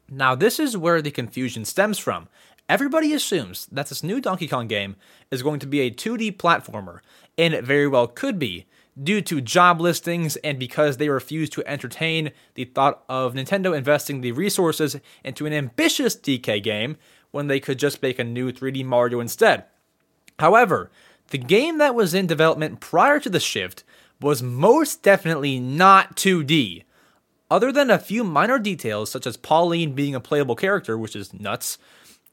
Now this is where the confusion stems from. Everybody assumes that this new Donkey Kong game is going to be a 2D platformer, and it very well could be, due to job listings and because they refuse to entertain the thought of Nintendo investing the resources into an ambitious DK game when they could just make a new 3D Mario instead. However, the game that was in development prior to the shift was most definitely not 2D. Other than a few minor details, such as Pauline being a playable character, which is nuts,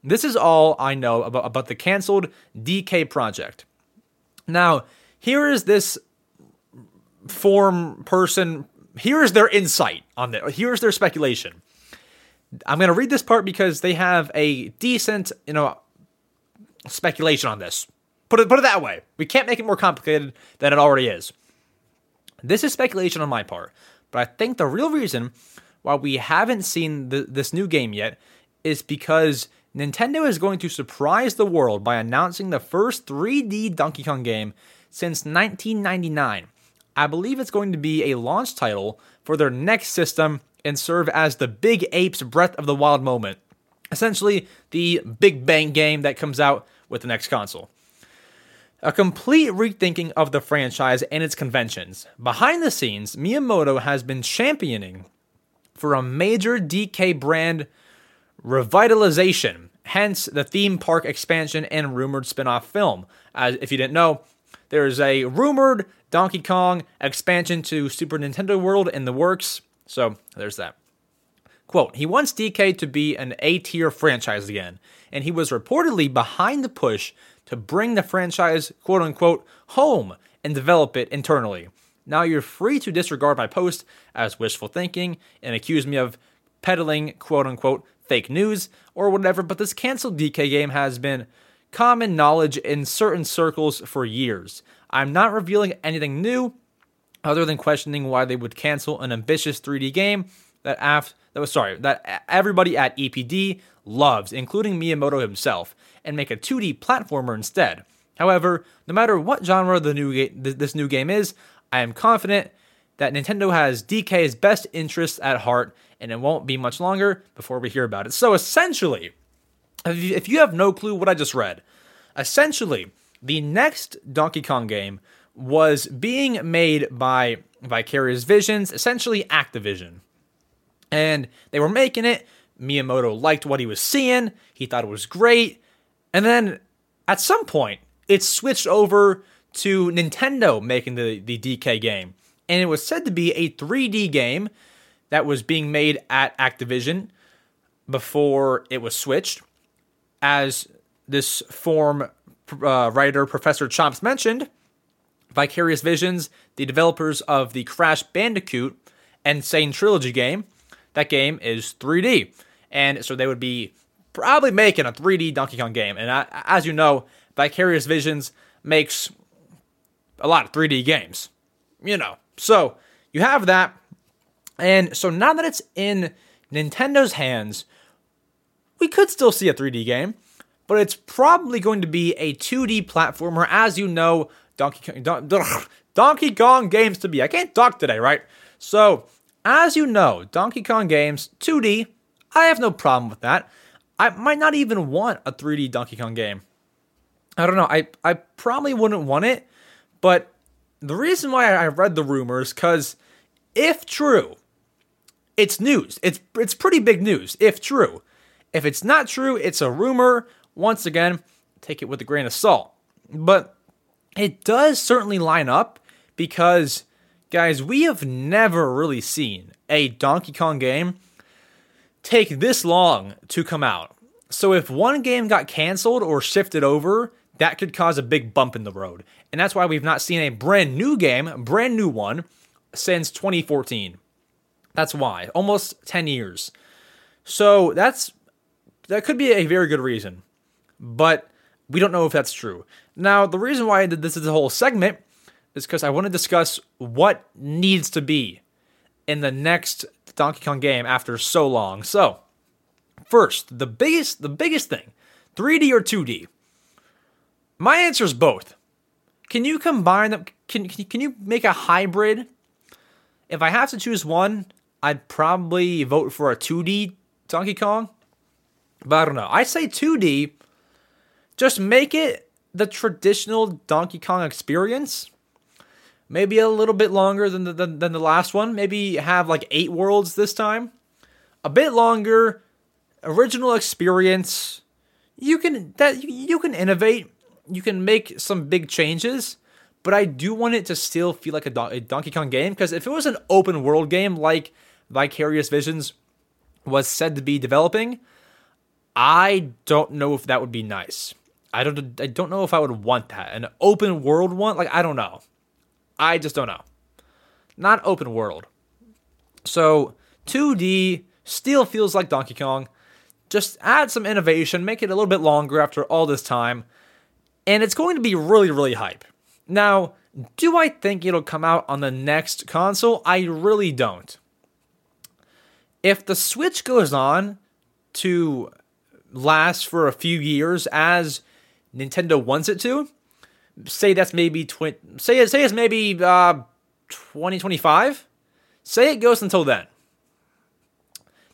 this is all I know about, about the cancelled DK project. Now, here is this form person, here is their insight on it. Here's their speculation. I'm going to read this part because they have a decent, you know, speculation on this. Put it put it that way. We can't make it more complicated than it already is. This is speculation on my part, but I think the real reason why we haven't seen the, this new game yet is because Nintendo is going to surprise the world by announcing the first 3D Donkey Kong game since 1999. I believe it's going to be a launch title for their next system and serve as the Big Ape's Breath of the Wild moment. Essentially, the Big Bang game that comes out with the next console. A complete rethinking of the franchise and its conventions. Behind the scenes, Miyamoto has been championing for a major DK brand revitalization, hence the theme park expansion and rumored spin off film. As if you didn't know, there's a rumored Donkey Kong expansion to Super Nintendo World in the works, so there's that. Quote, he wants DK to be an A tier franchise again, and he was reportedly behind the push to bring the franchise, quote unquote, home and develop it internally. Now you're free to disregard my post as wishful thinking and accuse me of peddling, quote unquote, fake news or whatever, but this canceled DK game has been common knowledge in certain circles for years. I'm not revealing anything new other than questioning why they would cancel an ambitious 3D game that af- that was sorry that everybody at EPD loves, including Miyamoto himself, and make a 2D platformer instead. However, no matter what genre the new ga- this new game is, I am confident that Nintendo has DK's best interests at heart, and it won't be much longer before we hear about it. So essentially, if you have no clue what I just read, essentially the next Donkey Kong game was being made by Vicarious Visions, essentially Activision. And they were making it. Miyamoto liked what he was seeing. He thought it was great. And then at some point, it switched over to Nintendo making the, the DK game. And it was said to be a 3D game that was being made at Activision before it was switched. As this form uh, writer, Professor Chomps, mentioned, Vicarious Visions, the developers of the Crash Bandicoot N. Sane Trilogy game, that game is 3D. And so they would be probably making a 3D Donkey Kong game. And I, as you know, Vicarious Visions makes a lot of 3D games. You know. So you have that. And so now that it's in Nintendo's hands, we could still see a 3D game, but it's probably going to be a 2D platformer. As you know, Donkey Kong, Don, Donkey Kong games to be. I can't talk today, right? So, as you know, Donkey Kong games 2D, I have no problem with that. I might not even want a 3D Donkey Kong game. I don't know. I, I probably wouldn't want it, but the reason why I read the rumors, because if true, it's news. It's it's pretty big news, if true. If it's not true, it's a rumor. Once again, take it with a grain of salt. But it does certainly line up because, guys, we have never really seen a Donkey Kong game take this long to come out. So if one game got canceled or shifted over, that could cause a big bump in the road. And that's why we've not seen a brand new game, brand new one, since 2014. That's why. Almost 10 years. So that's that could be a very good reason. But we don't know if that's true. Now, the reason why I did this as a whole segment is because I want to discuss what needs to be in the next Donkey Kong game after so long. So, first, the biggest the biggest thing, 3D or 2D? My answer is both. Can you combine them? Can, can you make a hybrid? If I have to choose one, I'd probably vote for a 2D Donkey Kong. But I don't know. I say 2D. Just make it the traditional Donkey Kong experience. Maybe a little bit longer than the, than, than the last one. Maybe have like eight worlds this time. A bit longer. Original experience. You can that you can innovate. You can make some big changes but I do want it to still feel like a, Don- a Donkey Kong game because if it was an open world game like Vicarious Visions was said to be developing, I don't know if that would be nice. I don't I don't know if I would want that. An open world one, like I don't know. I just don't know. Not open world. So 2D still feels like Donkey Kong. Just add some innovation, make it a little bit longer after all this time, and it's going to be really, really hype. Now, do I think it'll come out on the next console? I really don't. If the Switch goes on to last for a few years as Nintendo wants it to, say that's maybe twi- say say it's maybe uh 2025. Say it goes until then.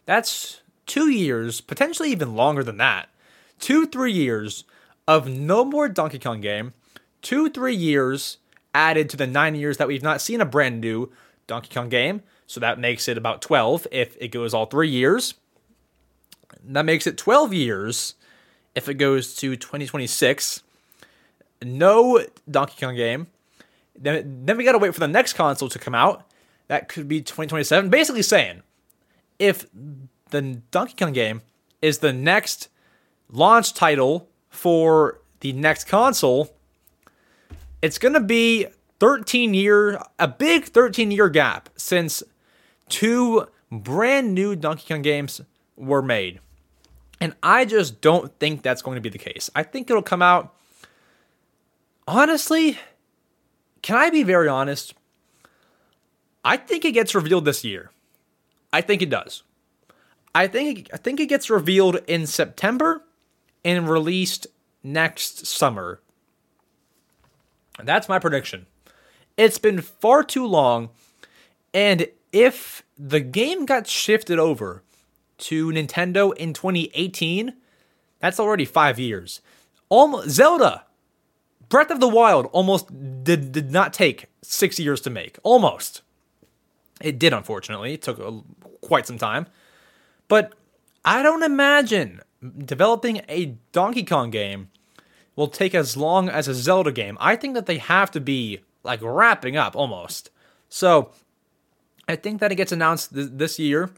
That's two years, potentially even longer than that. Two, three years of no more Donkey Kong game. Two, three years added to the nine years that we've not seen a brand new Donkey Kong game. So that makes it about 12 if it goes all three years. That makes it 12 years if it goes to 2026. No Donkey Kong game. Then, then we got to wait for the next console to come out. That could be 2027. Basically saying, if the Donkey Kong game is the next launch title for the next console, it's going to be 13 year a big 13 year gap since two brand new Donkey Kong games were made. And I just don't think that's going to be the case. I think it'll come out honestly, can I be very honest? I think it gets revealed this year. I think it does. I think I think it gets revealed in September and released next summer. That's my prediction. It's been far too long, and if the game got shifted over to Nintendo in 2018, that's already five years. Almost Zelda, Breath of the Wild, almost did did not take six years to make. Almost, it did. Unfortunately, it took a, quite some time. But I don't imagine developing a Donkey Kong game will take as long as a Zelda game. I think that they have to be like wrapping up almost. So I think that it gets announced th- this year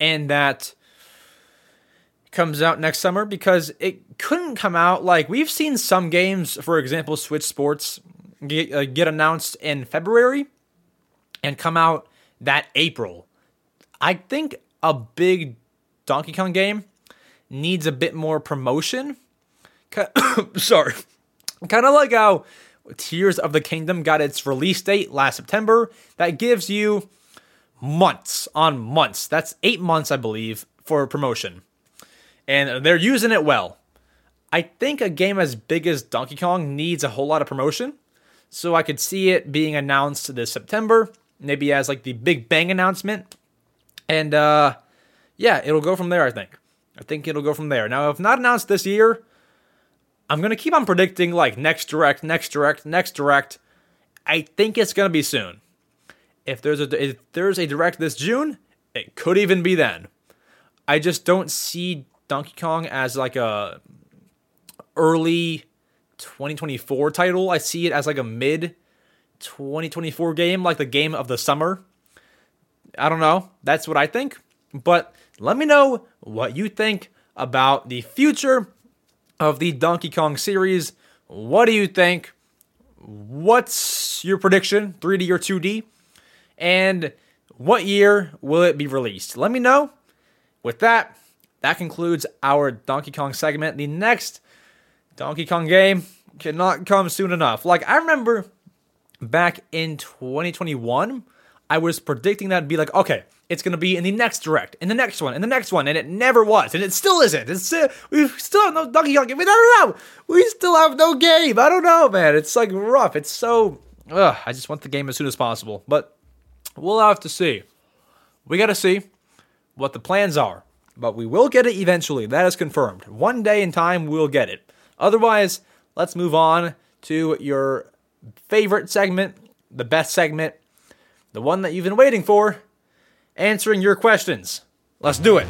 and that comes out next summer because it couldn't come out like we've seen some games, for example, Switch Sports get, uh, get announced in February and come out that April. I think a big Donkey Kong game needs a bit more promotion. Sorry. Kind of like how Tears of the Kingdom got its release date last September. That gives you months on months. That's eight months, I believe, for promotion. And they're using it well. I think a game as big as Donkey Kong needs a whole lot of promotion. So I could see it being announced this September, maybe as like the Big Bang announcement. And uh yeah, it'll go from there, I think. I think it'll go from there. Now, if not announced this year, I'm going to keep on predicting like next direct, next direct, next direct. I think it's going to be soon. If there's a if there's a direct this June, it could even be then. I just don't see Donkey Kong as like a early 2024 title. I see it as like a mid 2024 game, like the game of the summer. I don't know. That's what I think. But let me know what you think about the future of the Donkey Kong series. What do you think? What's your prediction, 3D or 2D? And what year will it be released? Let me know. With that, that concludes our Donkey Kong segment. The next Donkey Kong game cannot come soon enough. Like, I remember back in 2021, I was predicting that it'd be like, okay, it's going to be in the next direct, in the next one, in the next one, and it never was, and it still isn't. It's still, we still have no Donkey Kong game. I don't know. We still have no game. I don't know, man. It's like rough. It's so. Ugh, I just want the game as soon as possible, but we'll have to see. We got to see what the plans are, but we will get it eventually. That is confirmed. One day in time, we'll get it. Otherwise, let's move on to your favorite segment, the best segment, the one that you've been waiting for answering your questions. Let's do it.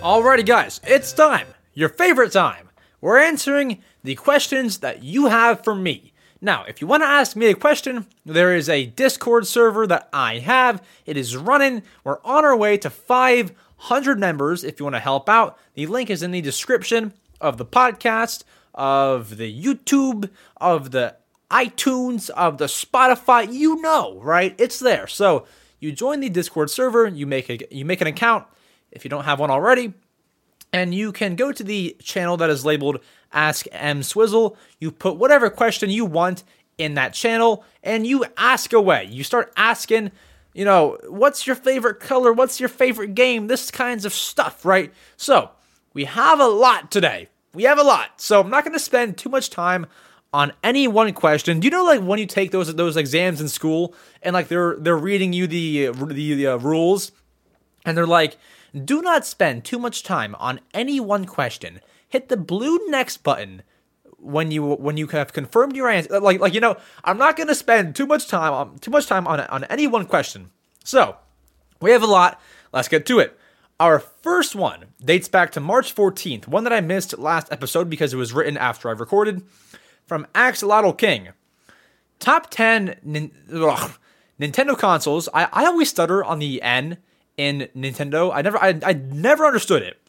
Alrighty, guys, it's time. Your favorite time. We're answering the questions that you have for me. Now, if you want to ask me a question, there is a Discord server that I have. It is running. We're on our way to 500 members. If you want to help out, the link is in the description of the podcast, of the YouTube, of the iTunes, of the Spotify, you know, right? It's there. So you join the Discord server, you make a you make an account if you don't have one already, and you can go to the channel that is labeled Ask EmSwizzle. You put whatever question you want in that channel, and you ask away. You start asking, you know, what's your favorite color? What's your favorite game? This kinds of stuff, right? So we have a lot today. We have a lot. So I'm not going to spend too much time on any one question. Do you know like when you take those those exams in school and like they're they're reading you the the, the uh, rules and they're like, do not spend too much time on any one question. Hit the blue next button when you when you have confirmed your answer. Like like you know, I'm not gonna spend too much time on too much time on on any one question. So we have a lot. Let's get to it. Our first one dates back to March 14th, one that I missed last episode because it was written after I recorded. From Axolotl King. Top 10 nin- ugh, Nintendo consoles. I, I always stutter on the N in Nintendo. I never I, I never understood it.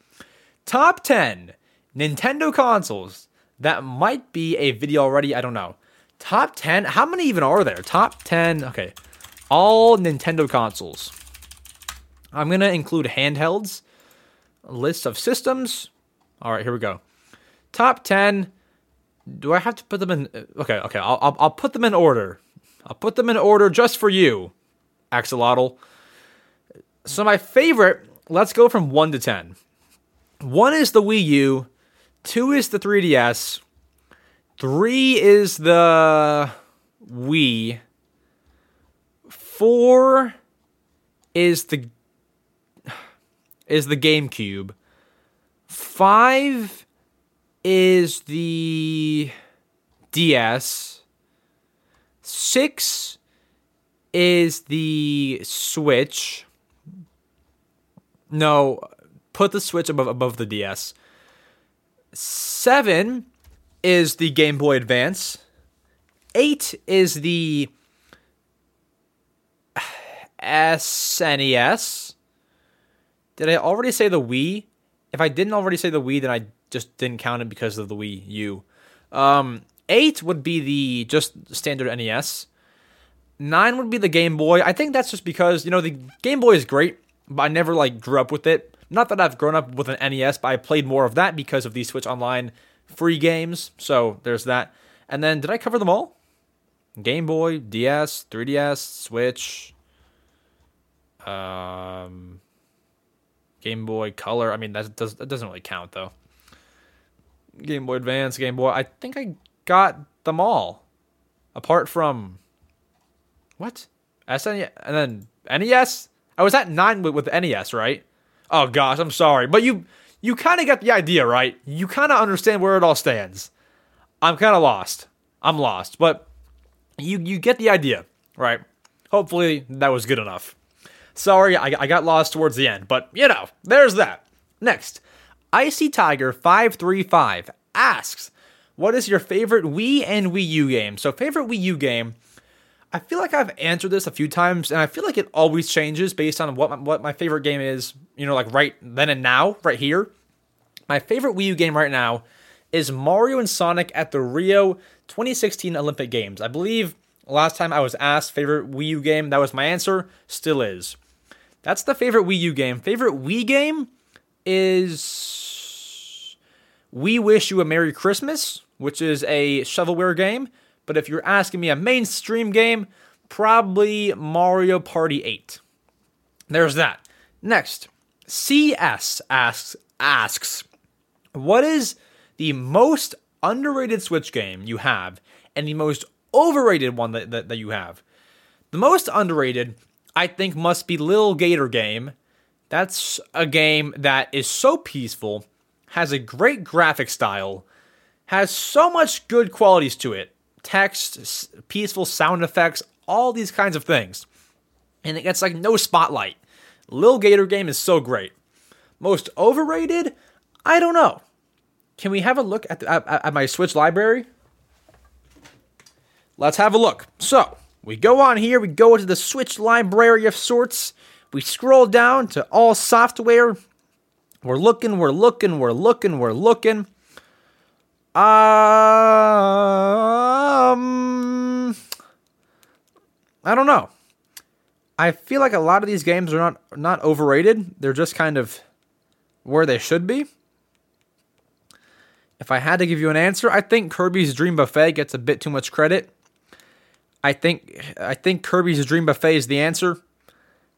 Top 10 Nintendo consoles that might be a video already. I don't know. Top 10. How many even are there? Top 10. Okay. All Nintendo consoles. I'm going to include handhelds, list of systems. All right, here we go. Top 10. Do I have to put them in? Okay, okay. I'll, I'll, I'll put them in order. I'll put them in order just for you, Axolotl. So, my favorite, let's go from 1 to 10. 1 is the Wii U, 2 is the 3DS, 3 is the Wii, 4 is the is the GameCube. 5 is the DS. 6 is the Switch. No, put the Switch above above the DS. 7 is the Game Boy Advance. 8 is the SNES. Did I already say the Wii? If I didn't already say the Wii, then I just didn't count it because of the Wii U. Um, eight would be the just standard NES. Nine would be the Game Boy. I think that's just because you know the Game Boy is great, but I never like grew up with it. Not that I've grown up with an NES, but I played more of that because of the Switch Online free games. So there's that. And then did I cover them all? Game Boy, DS, 3DS, Switch, um, Game Boy Color. I mean, that does that doesn't really count though. Game Boy Advance, Game Boy. I think I got them all, apart from what SNES and then NES. I was at nine with, with NES, right? Oh gosh, I'm sorry, but you you kind of get the idea, right? You kind of understand where it all stands. I'm kind of lost. I'm lost, but you you get the idea, right? Hopefully that was good enough. Sorry, I, I got lost towards the end, but you know, there's that. Next, Icy Tiger 535 asks, What is your favorite Wii and Wii U game? So, favorite Wii U game. I feel like I've answered this a few times, and I feel like it always changes based on what my, what my favorite game is, you know, like right then and now, right here. My favorite Wii U game right now is Mario and Sonic at the Rio 2016 Olympic Games. I believe last time I was asked favorite Wii U game, that was my answer, still is. That's the favorite Wii U game. Favorite Wii game is We Wish You a Merry Christmas, which is a shovelware game. But if you're asking me a mainstream game, probably Mario Party 8. There's that. Next, CS asks asks, what is the most underrated Switch game you have and the most overrated one that, that, that you have? The most underrated I think must be Little Gator Game. That's a game that is so peaceful, has a great graphic style, has so much good qualities to it text, peaceful sound effects, all these kinds of things. And it gets like no spotlight. Little Gator Game is so great. Most overrated? I don't know. Can we have a look at, the, at, at my Switch library? Let's have a look. So, we go on here, we go into the Switch library of sorts. We scroll down to all software. We're looking, we're looking, we're looking, we're looking. Um, I don't know. I feel like a lot of these games are not not overrated. They're just kind of where they should be. If I had to give you an answer, I think Kirby's Dream Buffet gets a bit too much credit. I think I think Kirby's Dream Buffet is the answer.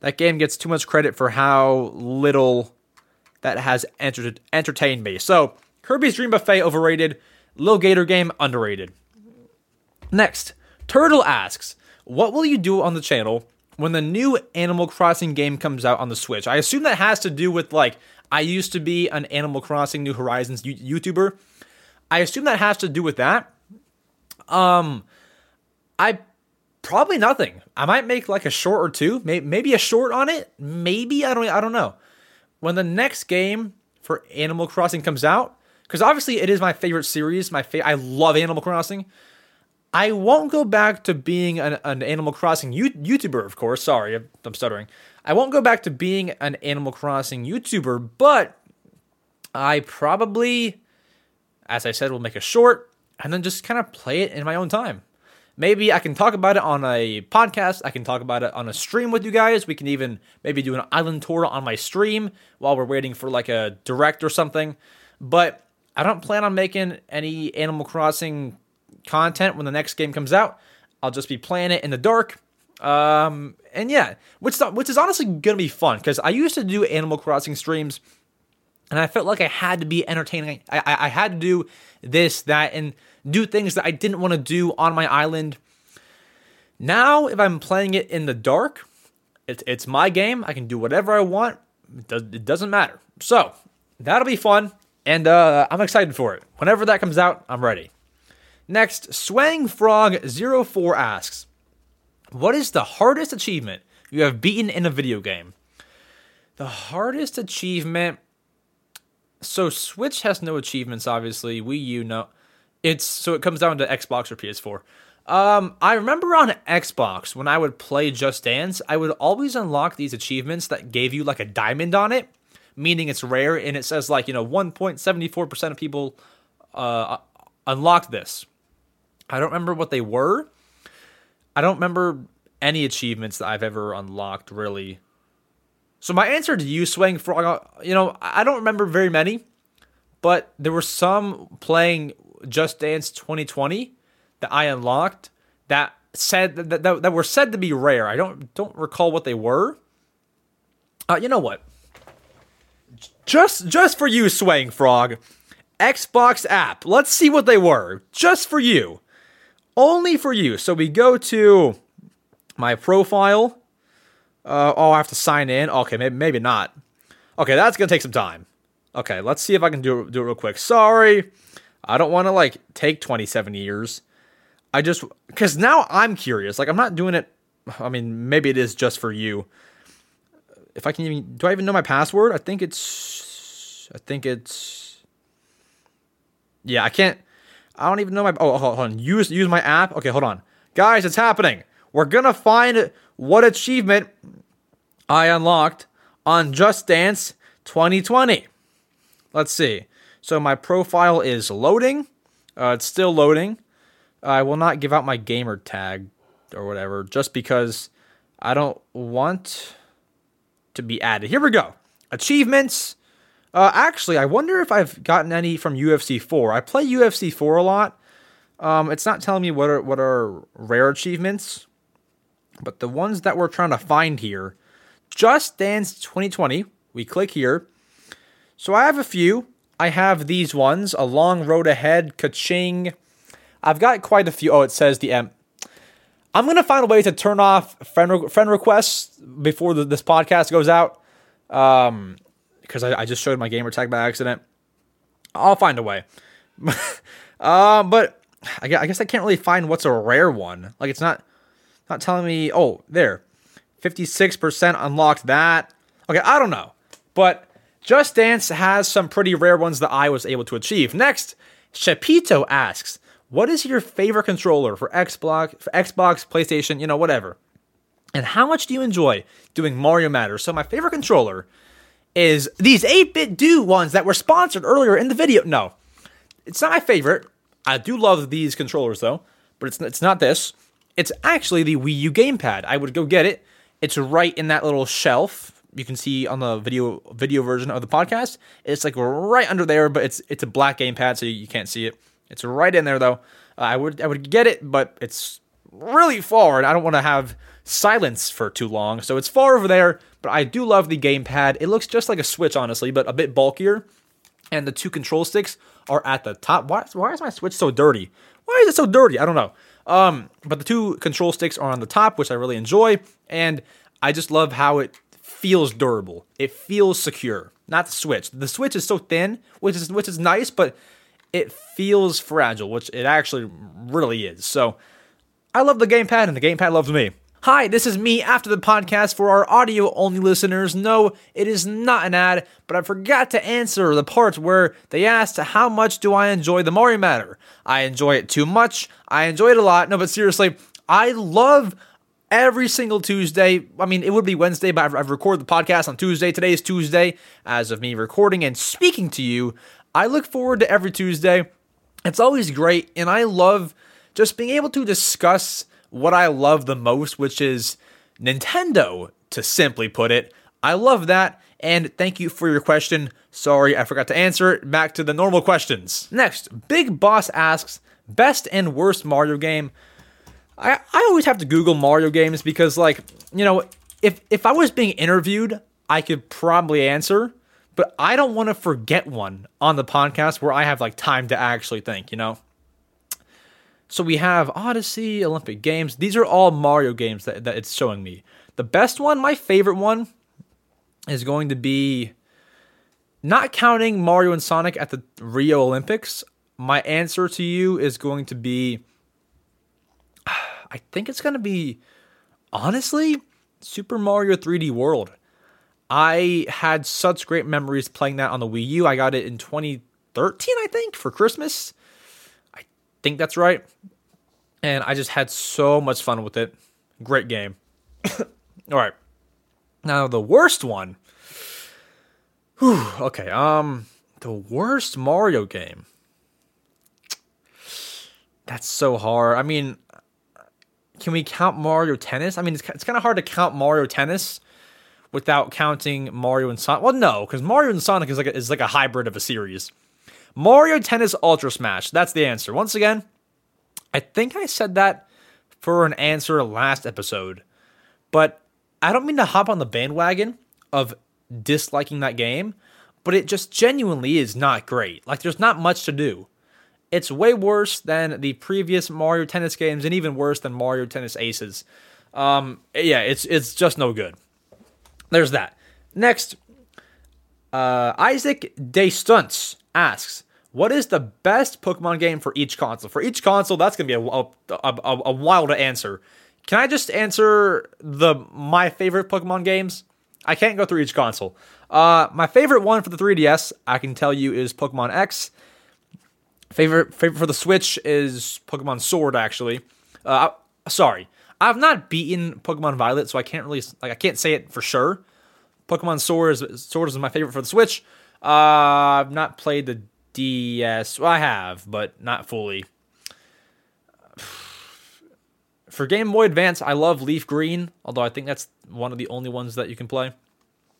That game gets too much credit for how little that has enter- entertained me. So Kirby's Dream Buffet overrated. Little Gator game underrated. Next, Turtle asks, "What will you do on the channel when the new Animal Crossing game comes out on the Switch?" I assume that has to do with like I used to be an Animal Crossing New Horizons YouTuber. I assume that has to do with that. Um, I probably nothing. I might make like a short or two, maybe a short on it. Maybe I don't. I don't know. When the next game for Animal Crossing comes out, because obviously it is my favorite series. My fa- I love Animal Crossing. I won't go back to being an, an Animal Crossing U- YouTuber, of course. Sorry, I'm stuttering. I won't go back to being an Animal Crossing YouTuber, but I probably, as I said, will make a short and then just kind of play it in my own time. Maybe I can talk about it on a podcast. I can talk about it on a stream with you guys. We can even maybe do an island tour on my stream while we're waiting for like a direct or something. But I don't plan on making any Animal Crossing content when the next game comes out. I'll just be playing it in the dark. Um, and yeah, which which is honestly gonna be fun because I used to do Animal Crossing streams, and I felt like I had to be entertaining. I, I, I had to do this, that, and do things that I didn't want to do on my island. Now, if I'm playing it in the dark, it's it's my game. I can do whatever I want. It, does, it doesn't matter. So that'll be fun, and uh, I'm excited for it. Whenever that comes out, I'm ready. Next, Swang Frog 04 asks, "What is the hardest achievement you have beaten in a video game?" The hardest achievement. So Switch has no achievements, obviously. Wii U no. It's so it comes down to Xbox or PS4. Um, I remember on Xbox when I would play Just Dance, I would always unlock these achievements that gave you like a diamond on it, meaning it's rare, and it says like you know 1.74% of people uh, unlocked this. I don't remember what they were. I don't remember any achievements that I've ever unlocked really. So my answer to you, Swing Frog, you know, I don't remember very many, but there were some playing just Dance 2020 that I unlocked that said that, that, that were said to be rare. I don't don't recall what they were. Uh, you know what? Just just for you, Swaying Frog, Xbox app. Let's see what they were. Just for you, only for you. So we go to my profile. Uh, oh, I have to sign in. Okay, maybe maybe not. Okay, that's gonna take some time. Okay, let's see if I can do do it real quick. Sorry. I don't want to like take 27 years. I just because now I'm curious. Like I'm not doing it. I mean, maybe it is just for you. If I can even do I even know my password? I think it's I think it's Yeah, I can't I don't even know my oh hold on. Use use my app. Okay, hold on. Guys, it's happening. We're gonna find what achievement I unlocked on Just Dance 2020. Let's see. So my profile is loading. Uh, it's still loading. I will not give out my gamer tag or whatever just because I don't want to be added. Here we go. Achievements. Uh, actually, I wonder if I've gotten any from UFC 4. I play UFC 4 a lot. Um, it's not telling me what are what are rare achievements, but the ones that we're trying to find here, Just Dance 2020. We click here. So I have a few. I have these ones, A Long Road Ahead, Kaching. I've got quite a few. Oh, it says the M. I'm going to find a way to turn off friend, re- friend requests before the, this podcast goes out. Um, because I, I, just showed my gamer tag by accident. I'll find a way. uh, but I guess, I guess I can't really find what's a rare one. Like it's not not telling me. Oh, there, fifty six percent unlocked that. Okay, I don't know, but just Dance has some pretty rare ones that I was able to achieve. Next, Chapito asks, "What is your favorite controller for Xbox, for Xbox, PlayStation, you know, whatever? And how much do you enjoy doing Mario Matters? So my favorite controller is these 8BitDo ones that were sponsored earlier in the video. No, it's not my favorite. I do love these controllers though, but it's it's not this. It's actually the Wii U gamepad. I would go get it. It's right in that little shelf you can see on the video video version of the podcast. It's like right under there, but it's it's a black gamepad, so you can't see it. It's right in there though. Uh, I would I would get it, but it's really far, and I don't want to have silence for too long. So it's far over there, but I do love the gamepad. It looks just like a Switch, honestly, but a bit bulkier. And the two control sticks are at the top. Why, why is my Switch so dirty? Why is it so dirty? I don't know. Um, but the two control sticks are on the top, which I really enjoy, and I just love how it feels durable. It feels secure. Not the Switch. The Switch is so thin, which is which is nice, but it feels fragile, which it actually really is. So I love the gamepad, and the gamepad loves me. Hi, this is me after the podcast for our audio only listeners. No, it is not an ad, but I forgot to answer the part where they asked how much do I enjoy the Mario Matter. I enjoy it too much. I enjoy it a lot. No, but seriously, I love every single Tuesday. I mean, it would be Wednesday, but I've, I've recorded the podcast on Tuesday. Today is Tuesday. As of me recording and speaking to you, I look forward to every Tuesday. It's always great, and I love just being able to discuss what I love the most, which is Nintendo, to simply put it. I love that, and thank you for your question. Sorry, I forgot to answer it. Back to the normal questions. Next, Big Boss asks, best and worst Mario game. I, I always have to Google Mario games because, like, you know, if if I was being interviewed, I could probably answer, but I don't want to forget one on the podcast where I have like time to actually think, you know. So we have Odyssey, Olympic Games. These are all Mario games that, that it's showing me. The best one, my favorite one, is going to be not counting Mario and Sonic at the Rio Olympics. My answer to you is going to be I think it's going to be honestly Super Mario 3D World. I had such great memories playing that on the Wii U. I got it in 2013, I think, for Christmas I think that's right. And I just had so much fun with it. Great game. All right. Now the worst one. Whew, okay. Um, the worst Mario game. That's so hard. I mean, can we count Mario Tennis? I mean, it's, it's kind of hard to count Mario Tennis without counting Mario and Sonic. Well, no, because Mario and Sonic is like a, is like a hybrid of a series. Mario Tennis Ultra Smash. That's the answer. Once again, I think I said that for an answer last episode, but I don't mean to hop on the bandwagon of disliking that game, but it just genuinely is not great. Like, there's not much to do. It's way worse than the previous Mario Tennis games, and even worse than Mario Tennis Aces. Um, yeah, it's it's just no good. There's that. Next, uh, Isaac De Stunts asks, what is the best Pokemon game for each console? For each console, that's gonna be a, a, a, a answer. Can I just answer the my favorite Pokemon games? I can't go through each console. Uh, my favorite one for the 3DS, I can tell you, is Pokemon X. Favorite favorite for the Switch is Pokemon Sword. Actually, uh, sorry, I've not beaten Pokemon Violet, so I can't really like I can't say it for sure. Pokemon Sword is Sword is my favorite for the Switch. Uh, I've not played the DS. Well, I have, but not fully. For Game Boy Advance, I love Leaf Green, although I think that's one of the only ones that you can play.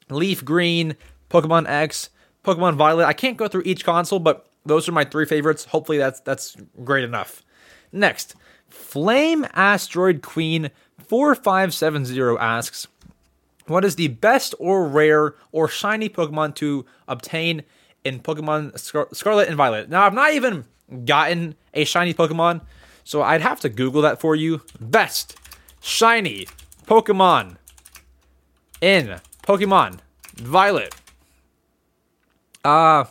Leaf Green, Pokemon X, Pokemon Violet. I can't go through each console, but those are my three favorites. Hopefully that's that's great enough. Next, Flame Asteroid Queen 4570 asks, what is the best or rare or shiny Pokemon to obtain in Pokemon Scar- Scarlet and Violet? Now, I've not even gotten a shiny Pokemon, so I'd have to Google that for you. Best shiny Pokemon in Pokemon Violet. Uh,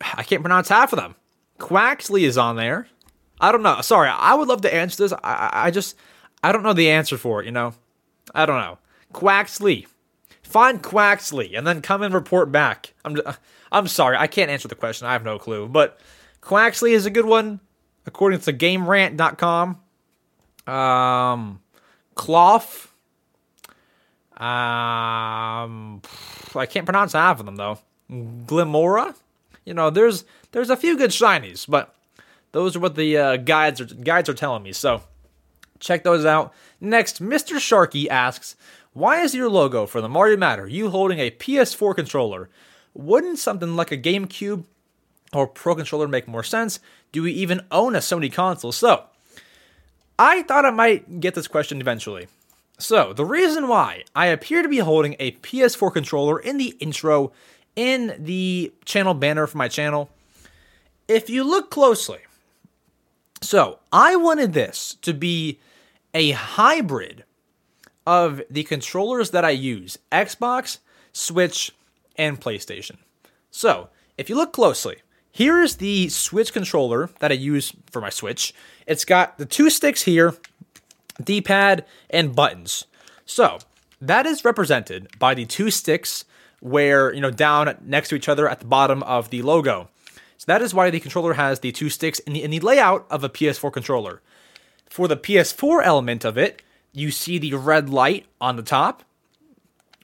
I can't pronounce half of them. Quaxly is on there. I don't know. Sorry, I would love to answer this. I, I just, I don't know the answer for it, you know? I don't know. Quaxly. Find Quaxly and then come and report back. I'm I'm sorry, I can't answer the question. I have no clue. But Quaxly is a good one, according to GameRant.com. Um, Cloth. Um, I can't pronounce half of them though. Glimmora. You know, there's there's a few good shinies, but those are what the uh, guides are guides are telling me. So check those out. Next, Mr. Sharky asks, why is your logo for the Mario Matter you holding a PS4 controller? Wouldn't something like a GameCube or Pro controller make more sense? Do we even own a Sony console? So, I thought I might get this question eventually. So, the reason why I appear to be holding a PS4 controller in the intro in the channel banner for my channel, if you look closely, So I wanted this to be a hybrid of the controllers that I use Xbox, Switch, and PlayStation. So if you look closely, here is the Switch controller that I use for my Switch. It's got the two sticks here, D pad, and buttons. So that is represented by the two sticks where, you know, down next to each other at the bottom of the logo. So that is why the controller has the two sticks in the, in the layout of a PS4 controller. For the PS4 element of it, you see the red light on the top,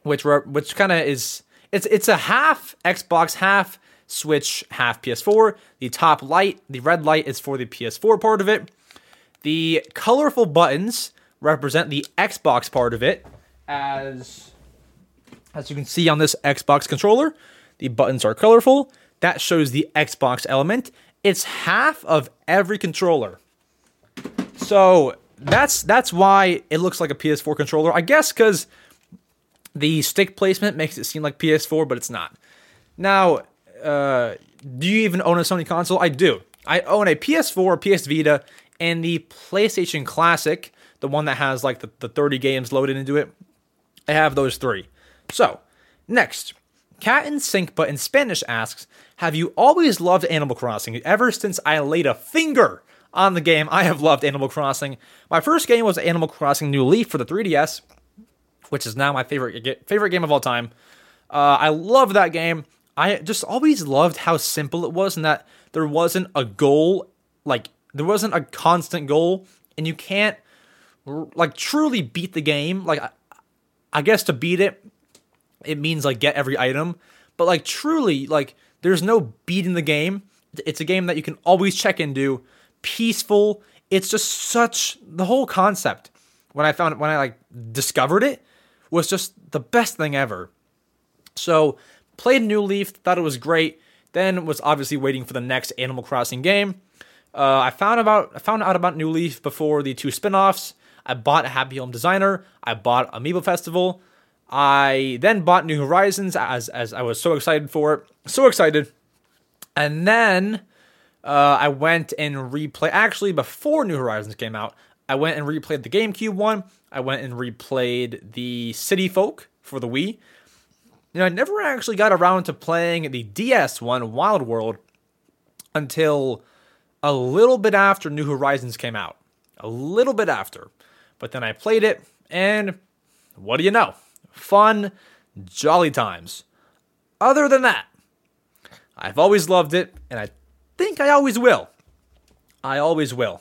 which which kind of is it's it's a half Xbox, half Switch, half PS4. The top light, the red light, is for the PS4 part of it. The colorful buttons represent the Xbox part of it, as as you can see on this Xbox controller. The buttons are colorful. That shows the Xbox element. It's half of every controller. So that's that's why it looks like a PS4 controller. I guess because the stick placement makes it seem like PS4, but it's not. Now, uh, do you even own a Sony console? I do. I own a PS4, PS Vita, and the PlayStation Classic, the one that has like the, the 30 games loaded into it. I have those three. So, next, Cat and Sync but in Spanish asks, Have you always loved Animal Crossing? Ever since I laid a finger on the game, I have loved Animal Crossing. My first game was Animal Crossing New Leaf for the 3DS, which is now my favorite favorite game of all time. Uh, I love that game. I just always loved how simple it was and that there wasn't a goal, like there wasn't a constant goal, and you can't like truly beat the game. Like I, I guess to beat it, it means like get every item, but like truly, like there's no beat in the game. It's a game that you can always check into, peaceful. It's just such the whole concept. When I found when I like discovered it was just the best thing ever. So played New Leaf, thought it was great. Then was obviously waiting for the next Animal Crossing game. Uh, I found about I found out about New Leaf before the two spin-offs. I bought Happy Home Designer. I bought Amiibo Festival. I then bought New Horizons as as I was so excited for it, so excited. And then uh, I went and replayed. Actually, before New Horizons came out, I went and replayed the GameCube one. I went and replayed the City Folk for the Wii. You know, I never actually got around to playing the DS one, Wild World, until a little bit after New Horizons came out. A little bit after. But then I played it, and what do you know? Fun, jolly times. Other than that, I've always loved it, and I think I always will. I always will.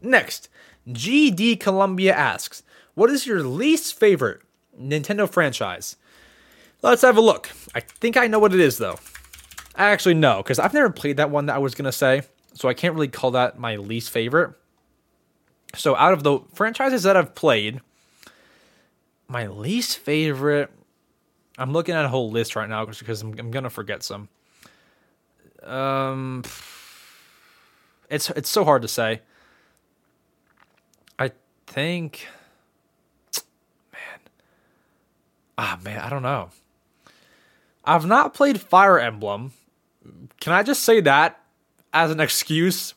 Next, GD Columbia asks, What is your least favorite Nintendo franchise? Let's have a look. I think I know what it is, though. I actually know, because I've never played that one that I was going to say, so I can't really call that my least favorite. So, out of the franchises that I've played, my least favorite. I'm looking at a whole list right now because I'm, I'm gonna forget some. Um, it's it's so hard to say. I think, man, ah man, I don't know. I've not played Fire Emblem. Can I just say that as an excuse?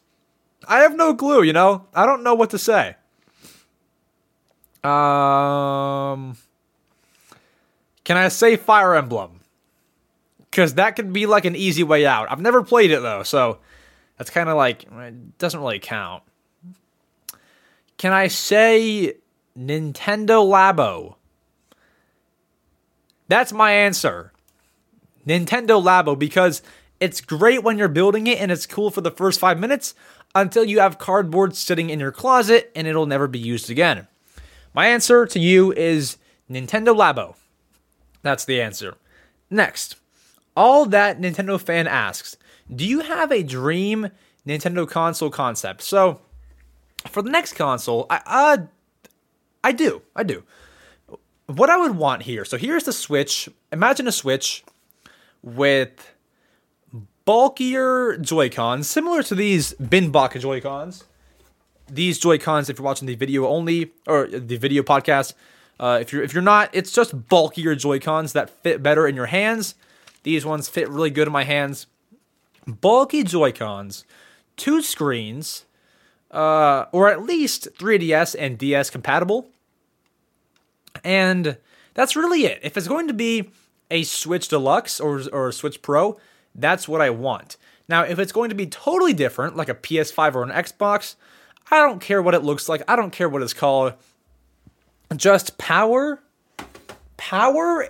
I have no clue. You know, I don't know what to say. Um, can I say Fire Emblem? Because that could be like an easy way out. I've never played it though, so that's kind of like it doesn't really count. Can I say Nintendo Labo? That's my answer. Nintendo Labo because it's great when you're building it and it's cool for the first five minutes until you have cardboard sitting in your closet and it'll never be used again. My answer to you is Nintendo Labo. That's the answer. Next, all that Nintendo fan asks Do you have a dream Nintendo console concept? So, for the next console, I, uh, I do. I do. What I would want here so here's the Switch. Imagine a Switch with bulkier Joy-Cons, similar to these Binbok Joy-Cons these Joy Cons, if you're watching the video only or the video podcast, uh, if you're if you're not, it's just bulkier Joy Cons that fit better in your hands. These ones fit really good in my hands. Bulky Joy Cons, two screens, uh, or at least 3DS and DS compatible. And that's really it. If it's going to be a Switch Deluxe or, or a Switch Pro, that's what I want. Now, if it's going to be totally different, like a PS5 or an Xbox, I don't care what it looks like. I don't care what it's called. Just power, power,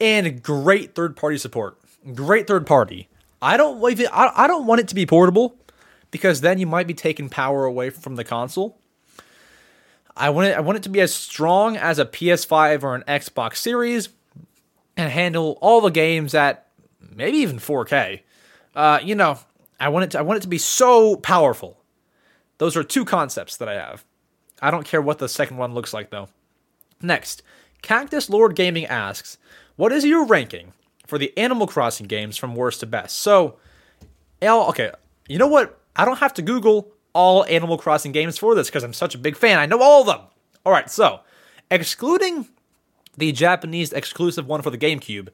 and great third party support. Great third party. I don't even, I don't want it to be portable because then you might be taking power away from the console. I want it I want it to be as strong as a PS5 or an Xbox Series and handle all the games at maybe even 4K. Uh, you know, I want it to, I want it to be so powerful. Those are two concepts that I have. I don't care what the second one looks like though. Next, Cactus Lord Gaming asks, "What is your ranking for the Animal Crossing games from worst to best?" So, L, okay, you know what? I don't have to Google all Animal Crossing games for this because I'm such a big fan. I know all of them. All right, so excluding the Japanese exclusive one for the GameCube,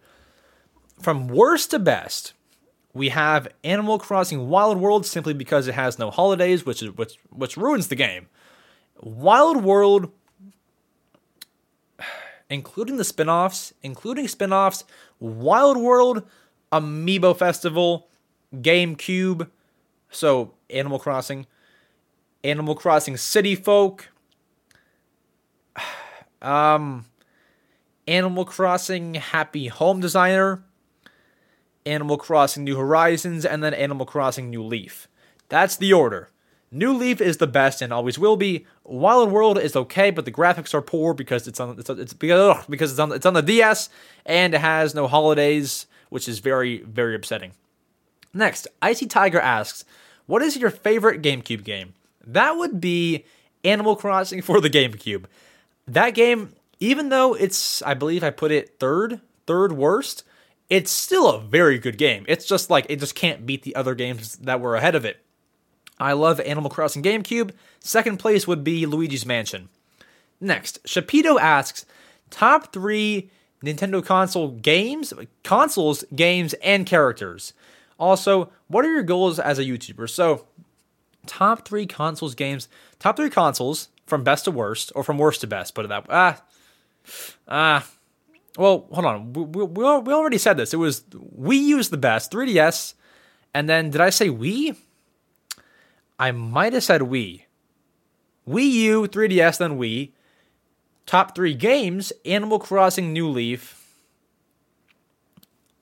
from worst to best, we have Animal Crossing Wild World simply because it has no holidays, which is which which ruins the game. Wild World including the spin-offs, including spin-offs, Wild World, Amiibo Festival, GameCube, so Animal Crossing, Animal Crossing City Folk, um, Animal Crossing Happy Home Designer, Animal Crossing New Horizons, and then Animal Crossing New Leaf. That's the order. New Leaf is the best and always will be. Wild World is okay, but the graphics are poor because it's on it's, it's because, ugh, because it's on it's on the DS and it has no holidays, which is very very upsetting. Next, Icy Tiger asks, "What is your favorite GameCube game?" That would be Animal Crossing for the GameCube. That game, even though it's I believe I put it third third worst, it's still a very good game. It's just like it just can't beat the other games that were ahead of it. I love Animal Crossing GameCube. Second place would be Luigi's Mansion. Next, Shapito asks top three Nintendo console games, consoles, games, and characters. Also, what are your goals as a YouTuber? So, top three consoles, games, top three consoles from best to worst, or from worst to best. Put it that way. Ah, ah. Well, hold on. We, we, we already said this. It was Wii U's the best, 3DS, and then did I say Wii? I might have said Wii. Wii U, 3DS, then Wii. Top three games Animal Crossing New Leaf,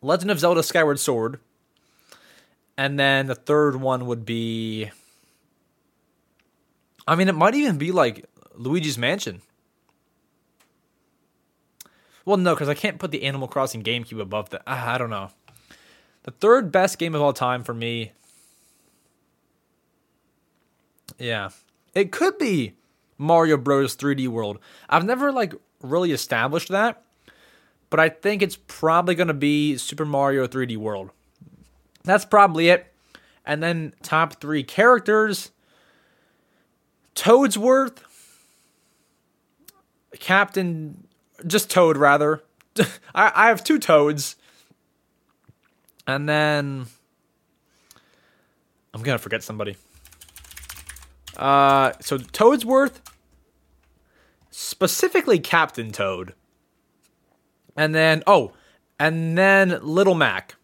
Legend of Zelda Skyward Sword, and then the third one would be. I mean, it might even be like Luigi's Mansion. Well, no, because I can't put the Animal Crossing GameCube above that. Uh, I don't know. The third best game of all time for me yeah. It could be Mario Bros 3D World. I've never like really established that, but I think it's probably to be Super Mario 3D World. That's probably it. And then top 3 characters Toadsworth, Captain just Toad rather. I, I have two Toads. And then I'm to forget somebody. Uh, so Toadsworth, specifically Captain Toad, and then oh, and then Little Mac.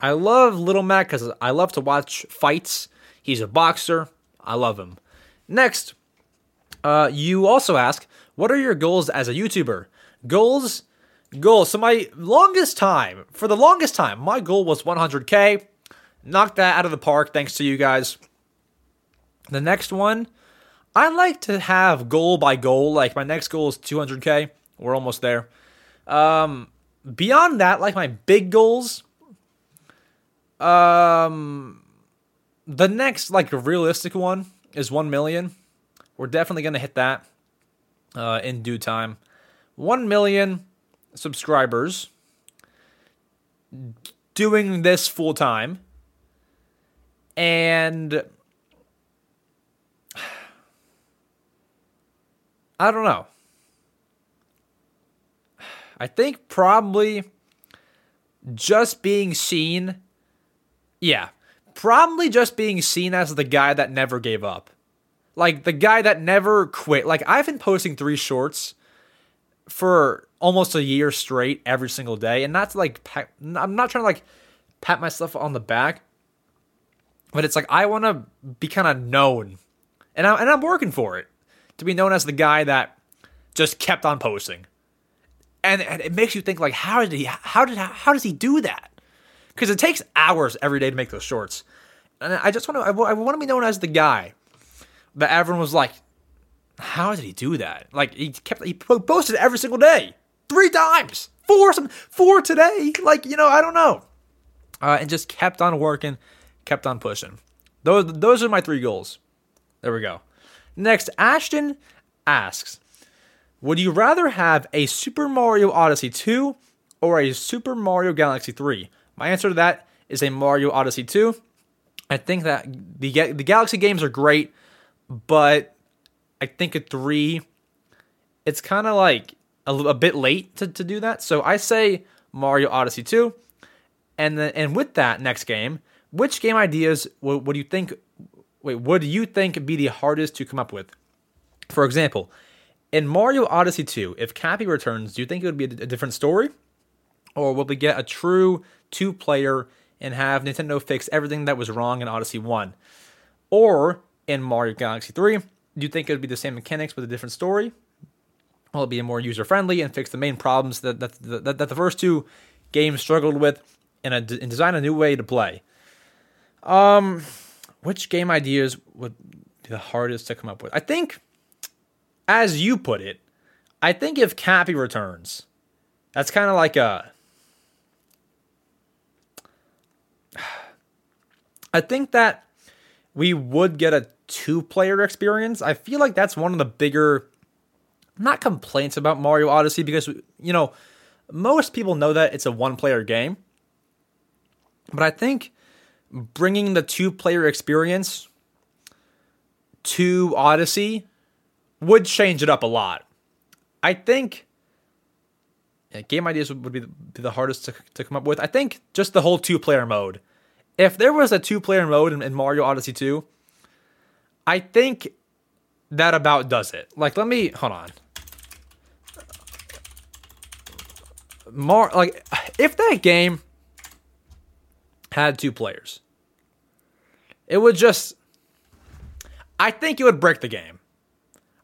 I love Little Mac because I love to watch fights. He's a boxer. I love him. Next, uh, you also ask, what are your goals as a YouTuber? Goals, goals. So my longest time, for the longest time, my goal was 100k. Knocked that out of the park thanks to you guys. The next one, I like to have goal by goal. Like my next goal is 200k. We're almost there. Um, beyond that, like my big goals, um, the next like realistic one is 1 million. We're definitely gonna hit that uh, in due time. 1 million subscribers doing this full time and I don't know. I think probably just being seen, yeah, probably just being seen as the guy that never gave up. Like the guy that never quit. Like I've been posting three shorts for almost a year straight every single day and to like pat, I'm not trying to like pat myself on the back, but it's like I want to be kind of known. And I and I'm working for it to be known as the guy that just kept on posting. And, and it makes you think like how did he how did how does he do that? Cuz it takes hours every day to make those shorts. And I just want to I want to be known as the guy that everyone was like how did he do that? Like he kept he posted every single day, three times, four some four today. Like you know I don't know, uh, and just kept on working, kept on pushing. Those those are my three goals. There we go. Next, Ashton asks, would you rather have a Super Mario Odyssey 2 or a Super Mario Galaxy 3? My answer to that is a Mario Odyssey 2. I think that the the Galaxy games are great, but I think a 3 it's kind of like a, a, bit late to, to do that. So I say Mario Odyssey 2. And then and with that next game, which game ideas would, would you think wait, would you think be the hardest to come up with? For example, in Mario Odyssey 2, if Cappy returns, do you think it would be a, different story? Or will we get a true two player and have Nintendo fix everything that was wrong in Odyssey 1? Or in Mario Galaxy 3, do you think it would be the same mechanics with a different story? Will it be more user friendly and fix the main problems that, that, that, that the first two games struggled with and, a, and design a new way to play? Um, which game ideas would be the hardest to come up with? I think as you put it, I think if Cappy returns, that's kind of like a. I think that we would get a two player experience. I feel like that's one of the bigger, not complaints about Mario Odyssey because, you know, most people know that it's a one player game. But I think bringing the two player experience to Odyssey would change it up a lot. I think yeah, game ideas would be the, hardest to, to come up with. I think just the whole two player mode. If there was a two player mode in, in Mario Odyssey 2, I think that about does it. Like, let me hold on. More like if that game had two players, it would just. I think it would break the game.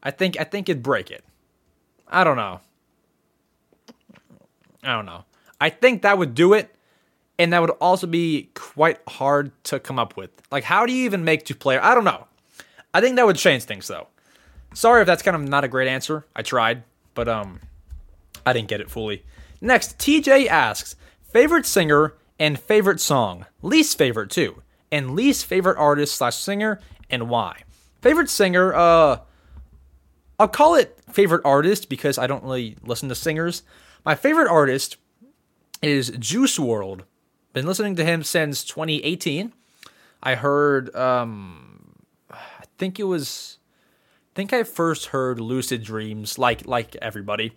I think I think it'd break it. I don't know. I don't know. I think that would do it, and that would also be quite hard to come up with. Like, how do you even make two player? I don't know. I think that would change things though. Sorry if that's kind of not a great answer. I tried, but um, I didn't get it fully. Next, TJ asks favorite singer and favorite song, least favorite too, and least favorite artist slash singer and why. Favorite singer, uh, I'll call it favorite artist because I don't really listen to singers. My favorite artist is Juice WRLD. Been listening to him since 2018. I heard um I think it was I think I first heard Lucid Dreams like like everybody.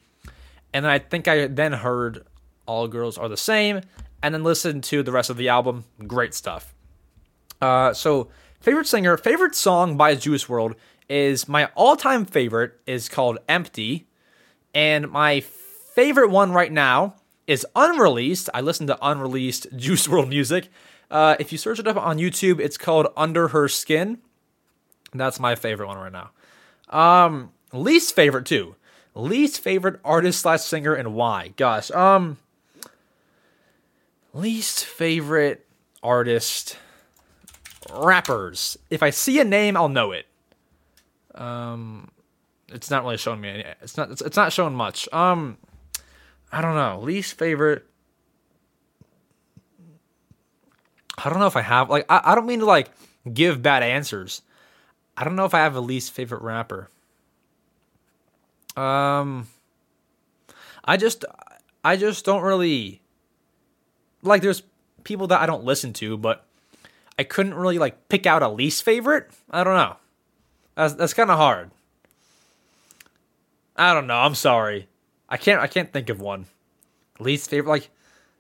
And I think I then heard All Girls Are the Same and then listened to the rest of the album. Great stuff. Uh so favorite singer, favorite song by Juice WRLD is my all-time favorite is called Empty, and my favorite one right now is unreleased. I listen to unreleased Juice WRLD music. Uh, if you search it up on YouTube, it's called Under Her Skin. That's my favorite one right now. Um, least favorite too. Least favorite artist slash singer and why? Gosh, um, least favorite artist rappers. If I see a name, I'll know it. Um, it's not really showing me. Any, it's not. It's, it's not showing much. Um, I don't know. Least favorite. I don't know if I have like. I, I don't mean to like give bad answers. I don't know if I have a least favorite rapper. Um, I just, I just don't really like. There's people that I don't listen to, but I couldn't really like pick out a least favorite. I don't know. That's that's kind of hard. I don't know. I'm sorry. I can't. I can't think of one. Least favorite. Like,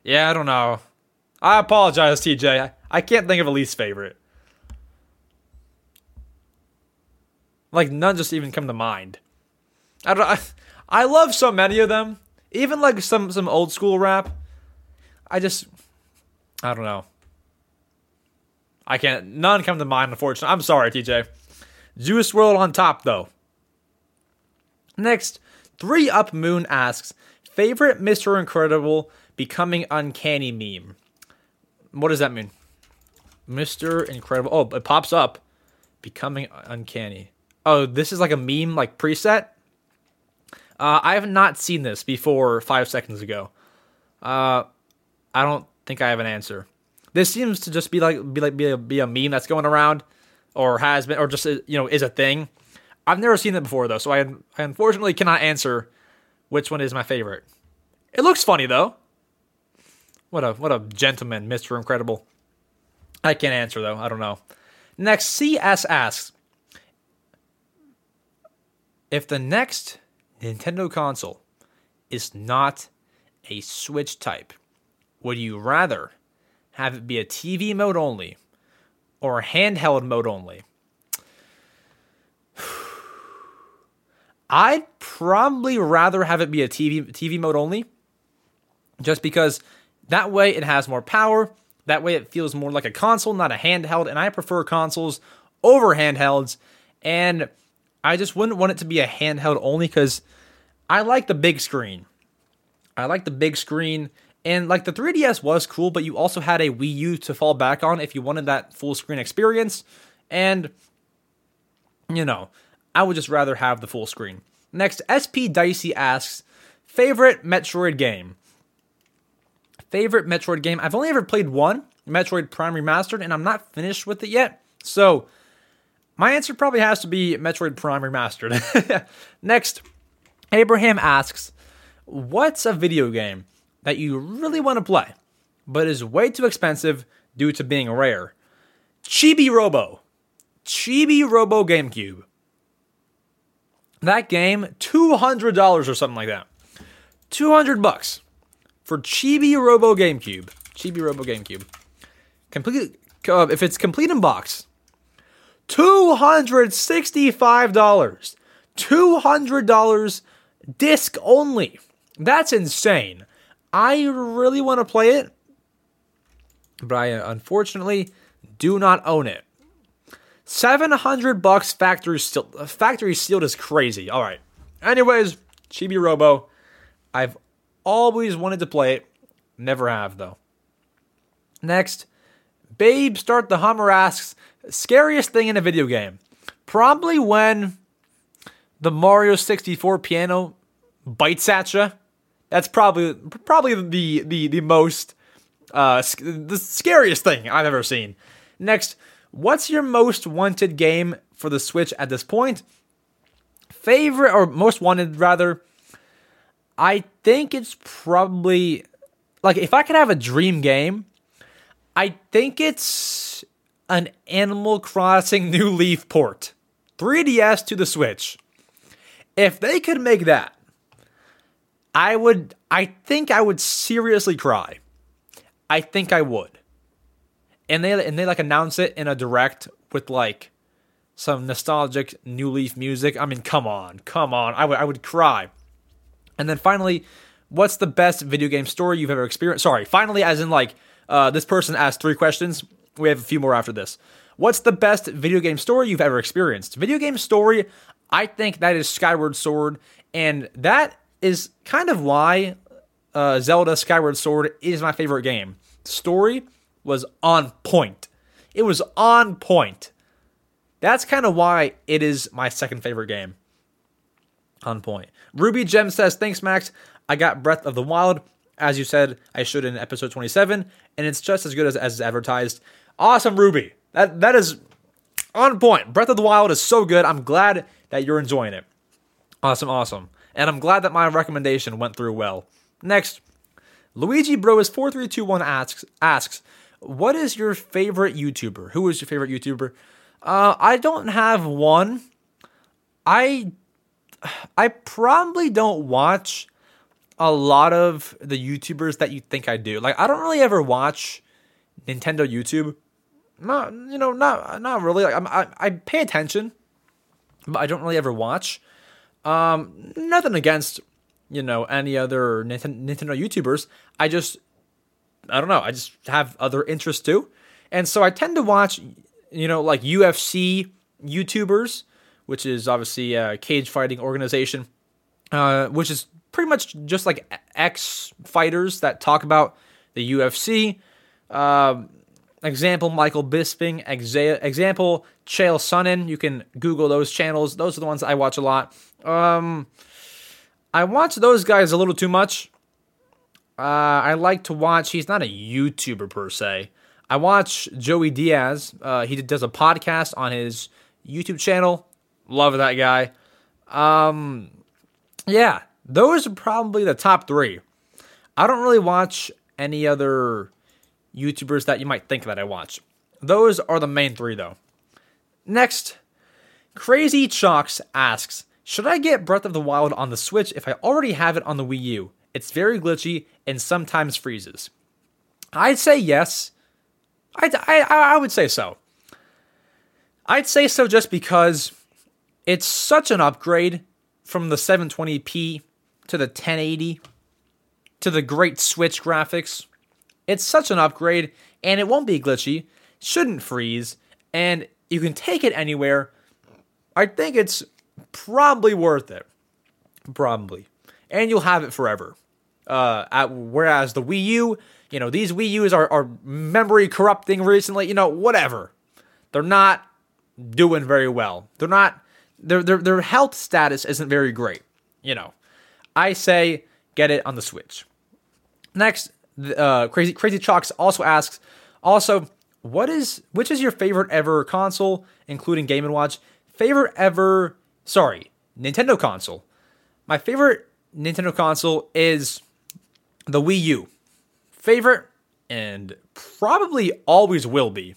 yeah, I don't know. I apologize, TJ. I, I can't think of a least favorite. Like none just even come to mind. I don't. I, I love so many of them. Even like some some old school rap. I just. I don't know. I can't. None come to mind, unfortunately. I'm sorry, TJ. Juice WRLD on top, though. Next, Three Up Moon asks favorite Mr. Incredible becoming uncanny meme. What does that mean? Mr. Incredible. Oh, it pops up. Becoming uncanny. Oh, this is like a meme, like preset. Uh, I have not seen this before five seconds ago. Uh, I don't think I have an answer. This seems to just be like be like be a, be a meme that's going around, or has been, or just you know is a thing. I've never seen it before though, so I, I unfortunately cannot answer which one is my favorite. It looks funny though. What a what a gentleman, Mr. Incredible. I can't answer though. I don't know. Next, CS asks if the next Nintendo console is not a Switch type, would you rather have it be a TV mode only or a handheld mode only? I'd probably rather have it be a TV TV mode only, just because that way it has more power. That way it feels more like a console, not a handheld. And I prefer consoles over handhelds. And I just wouldn't want it to be a handheld only because I like the big screen. I like the big screen. And like the 3DS was cool, but you also had a Wii U to fall back on if you wanted that full screen experience. And, you know, I would just rather have the full screen. Next, SP Dicey asks, favorite Metroid game? Favorite Metroid game? I've only ever played one, Metroid Prime Remastered, and I'm not finished with it yet. So, my answer probably has to be Metroid Prime Remastered. Next, Abraham asks, What's a video game that you really want to play, but is way too expensive due to being rare? Chibi Robo. Chibi Robo GameCube. That game, $200 or something like that. 200 bucks for Chibi Robo GameCube. Chibi Robo GameCube. Complete uh, if it's complete in box. $265. $200 disc only. That's insane. I really want to play it, but I unfortunately do not own it. 700 bucks factory sealed. Factory sealed is crazy. All right. Anyways, Chibi Robo. I've always wanted to play it. Never have, though. Next, Babe Start the Hummer asks, scariest thing in a video game? Probably when the Mario 64 piano bites at you. That's probably probably the the the most uh the scariest thing I've ever seen. Next, what's your most wanted game for the Switch at this point? Favorite or most wanted rather? I think it's probably like if I could have a dream game, I think it's an Animal Crossing New Leaf port. 3DS to the Switch. If they could make that, I would I think I would seriously cry. I think I would. And they and they like announce it in a direct with like some nostalgic New Leaf music. I mean, come on, come on. I would I would cry. And then finally, what's the best video game story you've ever experienced? Sorry, finally, as in like uh, this person asked three questions. We have a few more after this. What's the best video game story you've ever experienced? Video game story, I think that is Skyward Sword, and that is kind of why uh, Zelda Skyward Sword is my favorite game. Story was on point. It was on point. That's kind of why it is my second favorite game. On point. Ruby Gem says, Thanks, Max. I got Breath of the Wild, as you said I should in episode 27, and it's just as good as, as advertised. Awesome, Ruby. That That is on point. Breath of the Wild is so good. I'm glad that you're enjoying it. Awesome, awesome and I'm glad that my recommendation went through well. Next, Luigi Bro is 4321 asks asks, "What is your favorite YouTuber? Who is your favorite YouTuber?" Uh, I don't have one. I I probably don't watch a lot of the YouTubers that you think I do. Like I don't really ever watch Nintendo YouTube. not you know not not really. Like I'm, I I pay attention, but I don't really ever watch. Um, nothing against you know any other Nintendo YouTubers. I just I don't know. I just have other interests too, and so I tend to watch you know like UFC YouTubers, which is obviously a cage fighting organization, uh, which is pretty much just like ex fighters that talk about the UFC. Um, example Michael Bisping, exa- example Chael Sonnen. You can Google those channels. Those are the ones I watch a lot. Um, I watch those guys a little too much. Uh, I like to watch. He's not a YouTuber per se. I watch Joey Diaz. Uh, he does a podcast on his YouTube channel. Love that guy. Um, yeah, those are probably the top three. I don't really watch any other YouTubers that you might think that I watch. Those are the main three, though. Next, Crazy Chalks asks Should I get Breath of the Wild on the Switch if I already have it on the Wii U? It's very glitchy and sometimes freezes. I'd say yes. I'd, I, I would say so. I'd say so just because it's such an upgrade from the 720p to the 1080 to the great Switch graphics. It's such an upgrade, and it won't be glitchy, shouldn't freeze, and you can take it anywhere. I think it's probably worth it. Probably. And you'll have it forever. Uh, at, whereas the Wii U, you know, these Wii U's are, are memory corrupting recently, you know, whatever. They're not doing very well. They're not, their, their, their health status isn't very great, you know. I say get it on the Switch. Next, uh, Crazy Crazy Chalks also asks, also, what is which is your favorite ever console, including Game and Watch? Favorite ever, sorry, Nintendo console. My favorite Nintendo console is the Wii U. Favorite and probably always will be.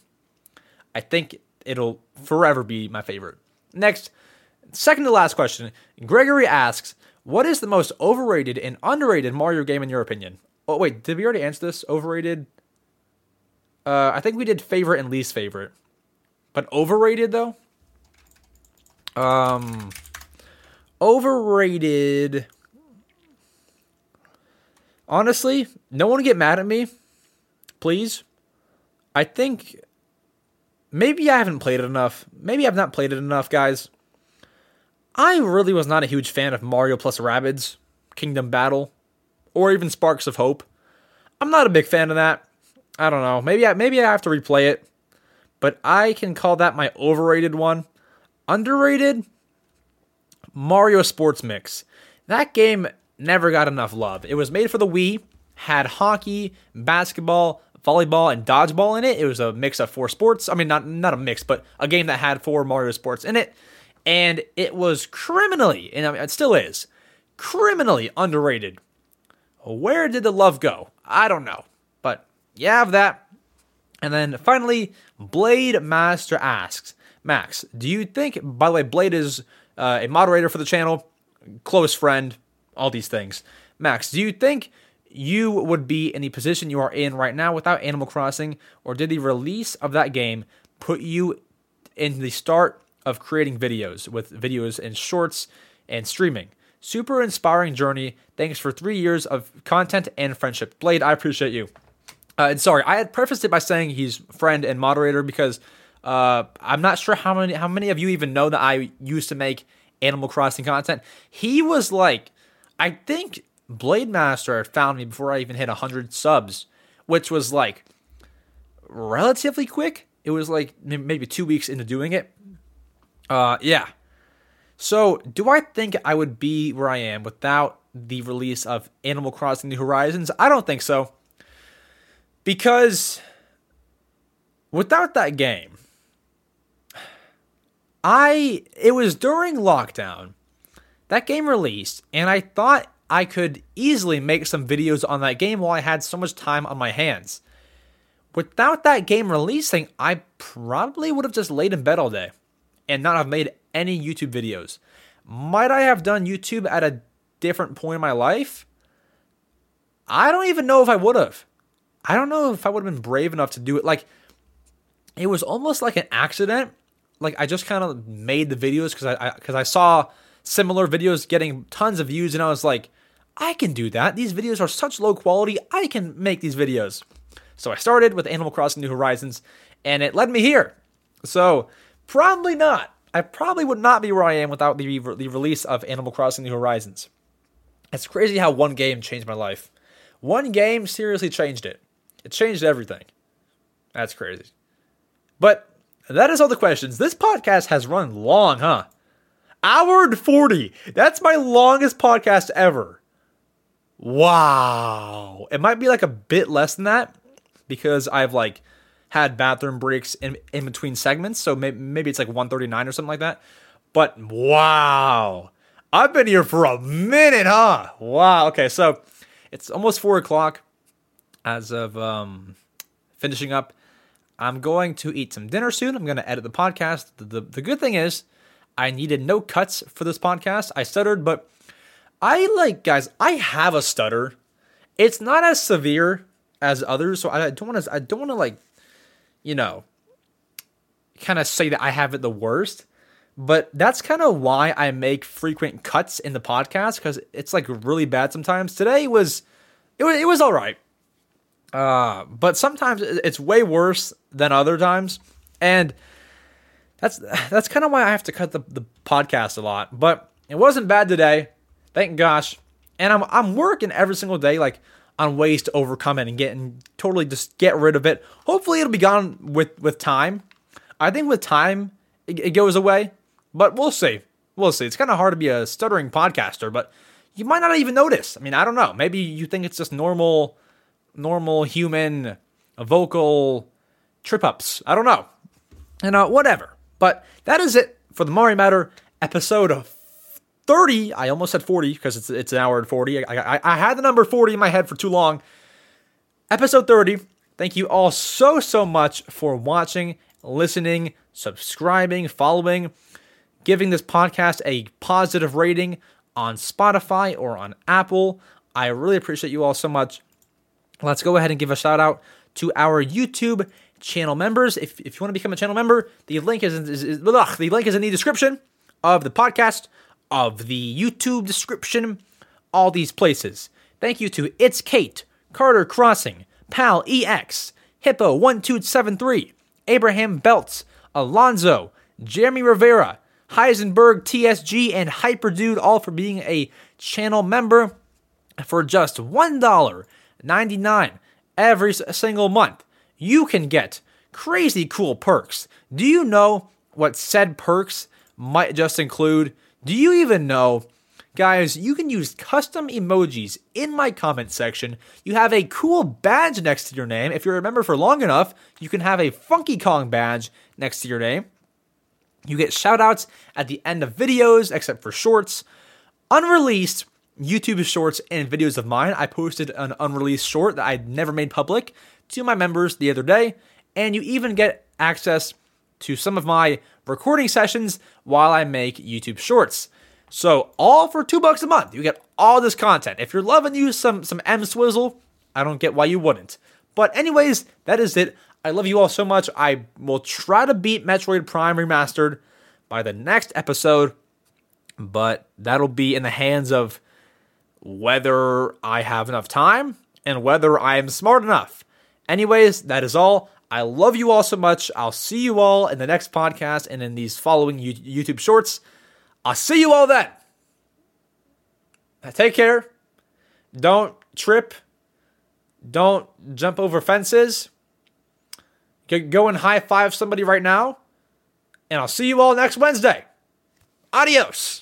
I think it'll forever be my favorite. Next, second to last question. Gregory asks, "What is the most overrated and underrated Mario game in your opinion?" Oh wait, did we already answer this? Overrated. Uh, I think we did favorite and least favorite, but overrated though. Um, overrated. Honestly, no one get mad at me, please. I think maybe I haven't played it enough. Maybe I've not played it enough, guys. I really was not a huge fan of Mario plus Rabbids Kingdom Battle or even Sparks of Hope. I'm not a big fan of that. I don't know. Maybe I maybe I have to replay it. But I can call that my overrated one. Underrated Mario Sports Mix. That game never got enough love. It was made for the Wii, had hockey, basketball, volleyball, and dodgeball in it. It was a mix of four sports. I mean, not not a mix, but a game that had four Mario sports in it, and it was criminally, and it still is, criminally underrated. Where did the love go? I don't know. But you have that. And then finally, Blade Master asks Max, do you think, by the way, Blade is uh, a moderator for the channel, close friend, all these things. Max, do you think you would be in the position you are in right now without Animal Crossing, or did the release of that game put you in the start of creating videos with videos and shorts and streaming? Super inspiring journey. Thanks for three years of content and friendship. Blade, I appreciate you. Uh, and sorry, I had prefaced it by saying he's friend and moderator because uh, I'm not sure how many how many of you even know that I used to make Animal Crossing content. He was like, I think Blade Master found me before I even hit 100 subs, which was like relatively quick. It was like maybe two weeks into doing it. Uh, yeah, so, do I think I would be where I am without the release of Animal Crossing New Horizons? I don't think so. Because without that game, I it was during lockdown that game released and I thought I could easily make some videos on that game while I had so much time on my hands. Without that game releasing, I probably would have just laid in bed all day and not have made any YouTube videos. Might I have done YouTube at a different point in my life? I don't even know if I would have. I don't know if I would have been brave enough to do it. Like, it was almost like an accident. Like I just kind of made the videos because I because I, I saw similar videos getting tons of views, and I was like, I can do that. These videos are such low quality. I can make these videos. So I started with Animal Crossing New Horizons, and it led me here. So probably not. I probably would not be where I am without the, re- the release of Animal Crossing New Horizons. It's crazy how one game changed my life. One game seriously changed it. It changed everything. That's crazy. But that is all the questions. This podcast has run long, huh? Hour and 40. That's my longest podcast ever. Wow. It might be like a bit less than that because I've like had bathroom breaks in, in between segments. So maybe, maybe it's like 139 or something like that. But wow. I've been here for a minute, huh? Wow. Okay. So it's almost four o'clock as of um, finishing up. I'm going to eat some dinner soon. I'm going to edit the podcast. The, the, the good thing is, I needed no cuts for this podcast. I stuttered, but I like, guys, I have a stutter. It's not as severe as others, so I don't want to, I don't want to like, you know, kind of say that I have it the worst. But that's kind of why I make frequent cuts in the podcast because it's like really bad sometimes. Today was, it was, it was all right. Uh, but sometimes it's way worse than other times, and that's that's kind of why I have to cut the, the podcast a lot. But it wasn't bad today, thank gosh. And I'm I'm working every single day like on ways to overcome it and get and totally just get rid of it. Hopefully it'll be gone with with time. I think with time it, it goes away, but we'll see. We'll see. It's kind of hard to be a stuttering podcaster, but you might not even notice. I mean, I don't know. Maybe you think it's just normal normal human vocal trip ups. I don't know. And uh, whatever. But that is it for the Mario Matter episode of 30. I almost said 40 because it's, it's an hour and 40. I, I, I had the number 40 in my head for too long. Episode 30. Thank you all so, so much for watching, listening, subscribing, following, giving this podcast a positive rating on Spotify or on Apple. I really appreciate you all so much. Let's go ahead and give a shout out to our YouTube channel members. If, if you want to become a channel member, the link is, is, is ugh, the link is in the description of the podcast, of the YouTube description, all these places. Thank you to It's Kate, Carter Crossing, Pal EX, Hippo1273, Abraham Belts, Alonzo, Jeremy Rivera, Heisenberg TSG, and Hyperdude, all for being a channel member for just $1.99 every single month. You can get crazy cool perks. Do you know what said perks might just include? Do you even know? Guys, you can use custom emojis in my comment section. You have a cool badge next to your name. If you're a member for long enough, you can have a Funky Kong badge next to your name. You get shoutouts at the end of videos, except for shorts. Unreleased YouTube shorts and videos of mine. I posted an unreleased short that I'd never made public to my members the other day. And you even get access to some of my recording sessions while I make YouTube shorts. So all for two bucks a month, you get all this content. If you're loving you some some EmSwizzle, I don't get why you wouldn't. But anyways, that is it. I love you all so much. I will try to beat Metroid Prime Remastered by the next episode, but that'll be in the hands of whether I have enough time and whether I am smart enough. Anyways, that is all. I love you all so much. I'll see you all in the next podcast and in these following YouTube shorts. I'll see you all then. Take care. Don't trip. Don't jump over fences. Go and high five somebody right now. And I'll see you all next Wednesday. Adios.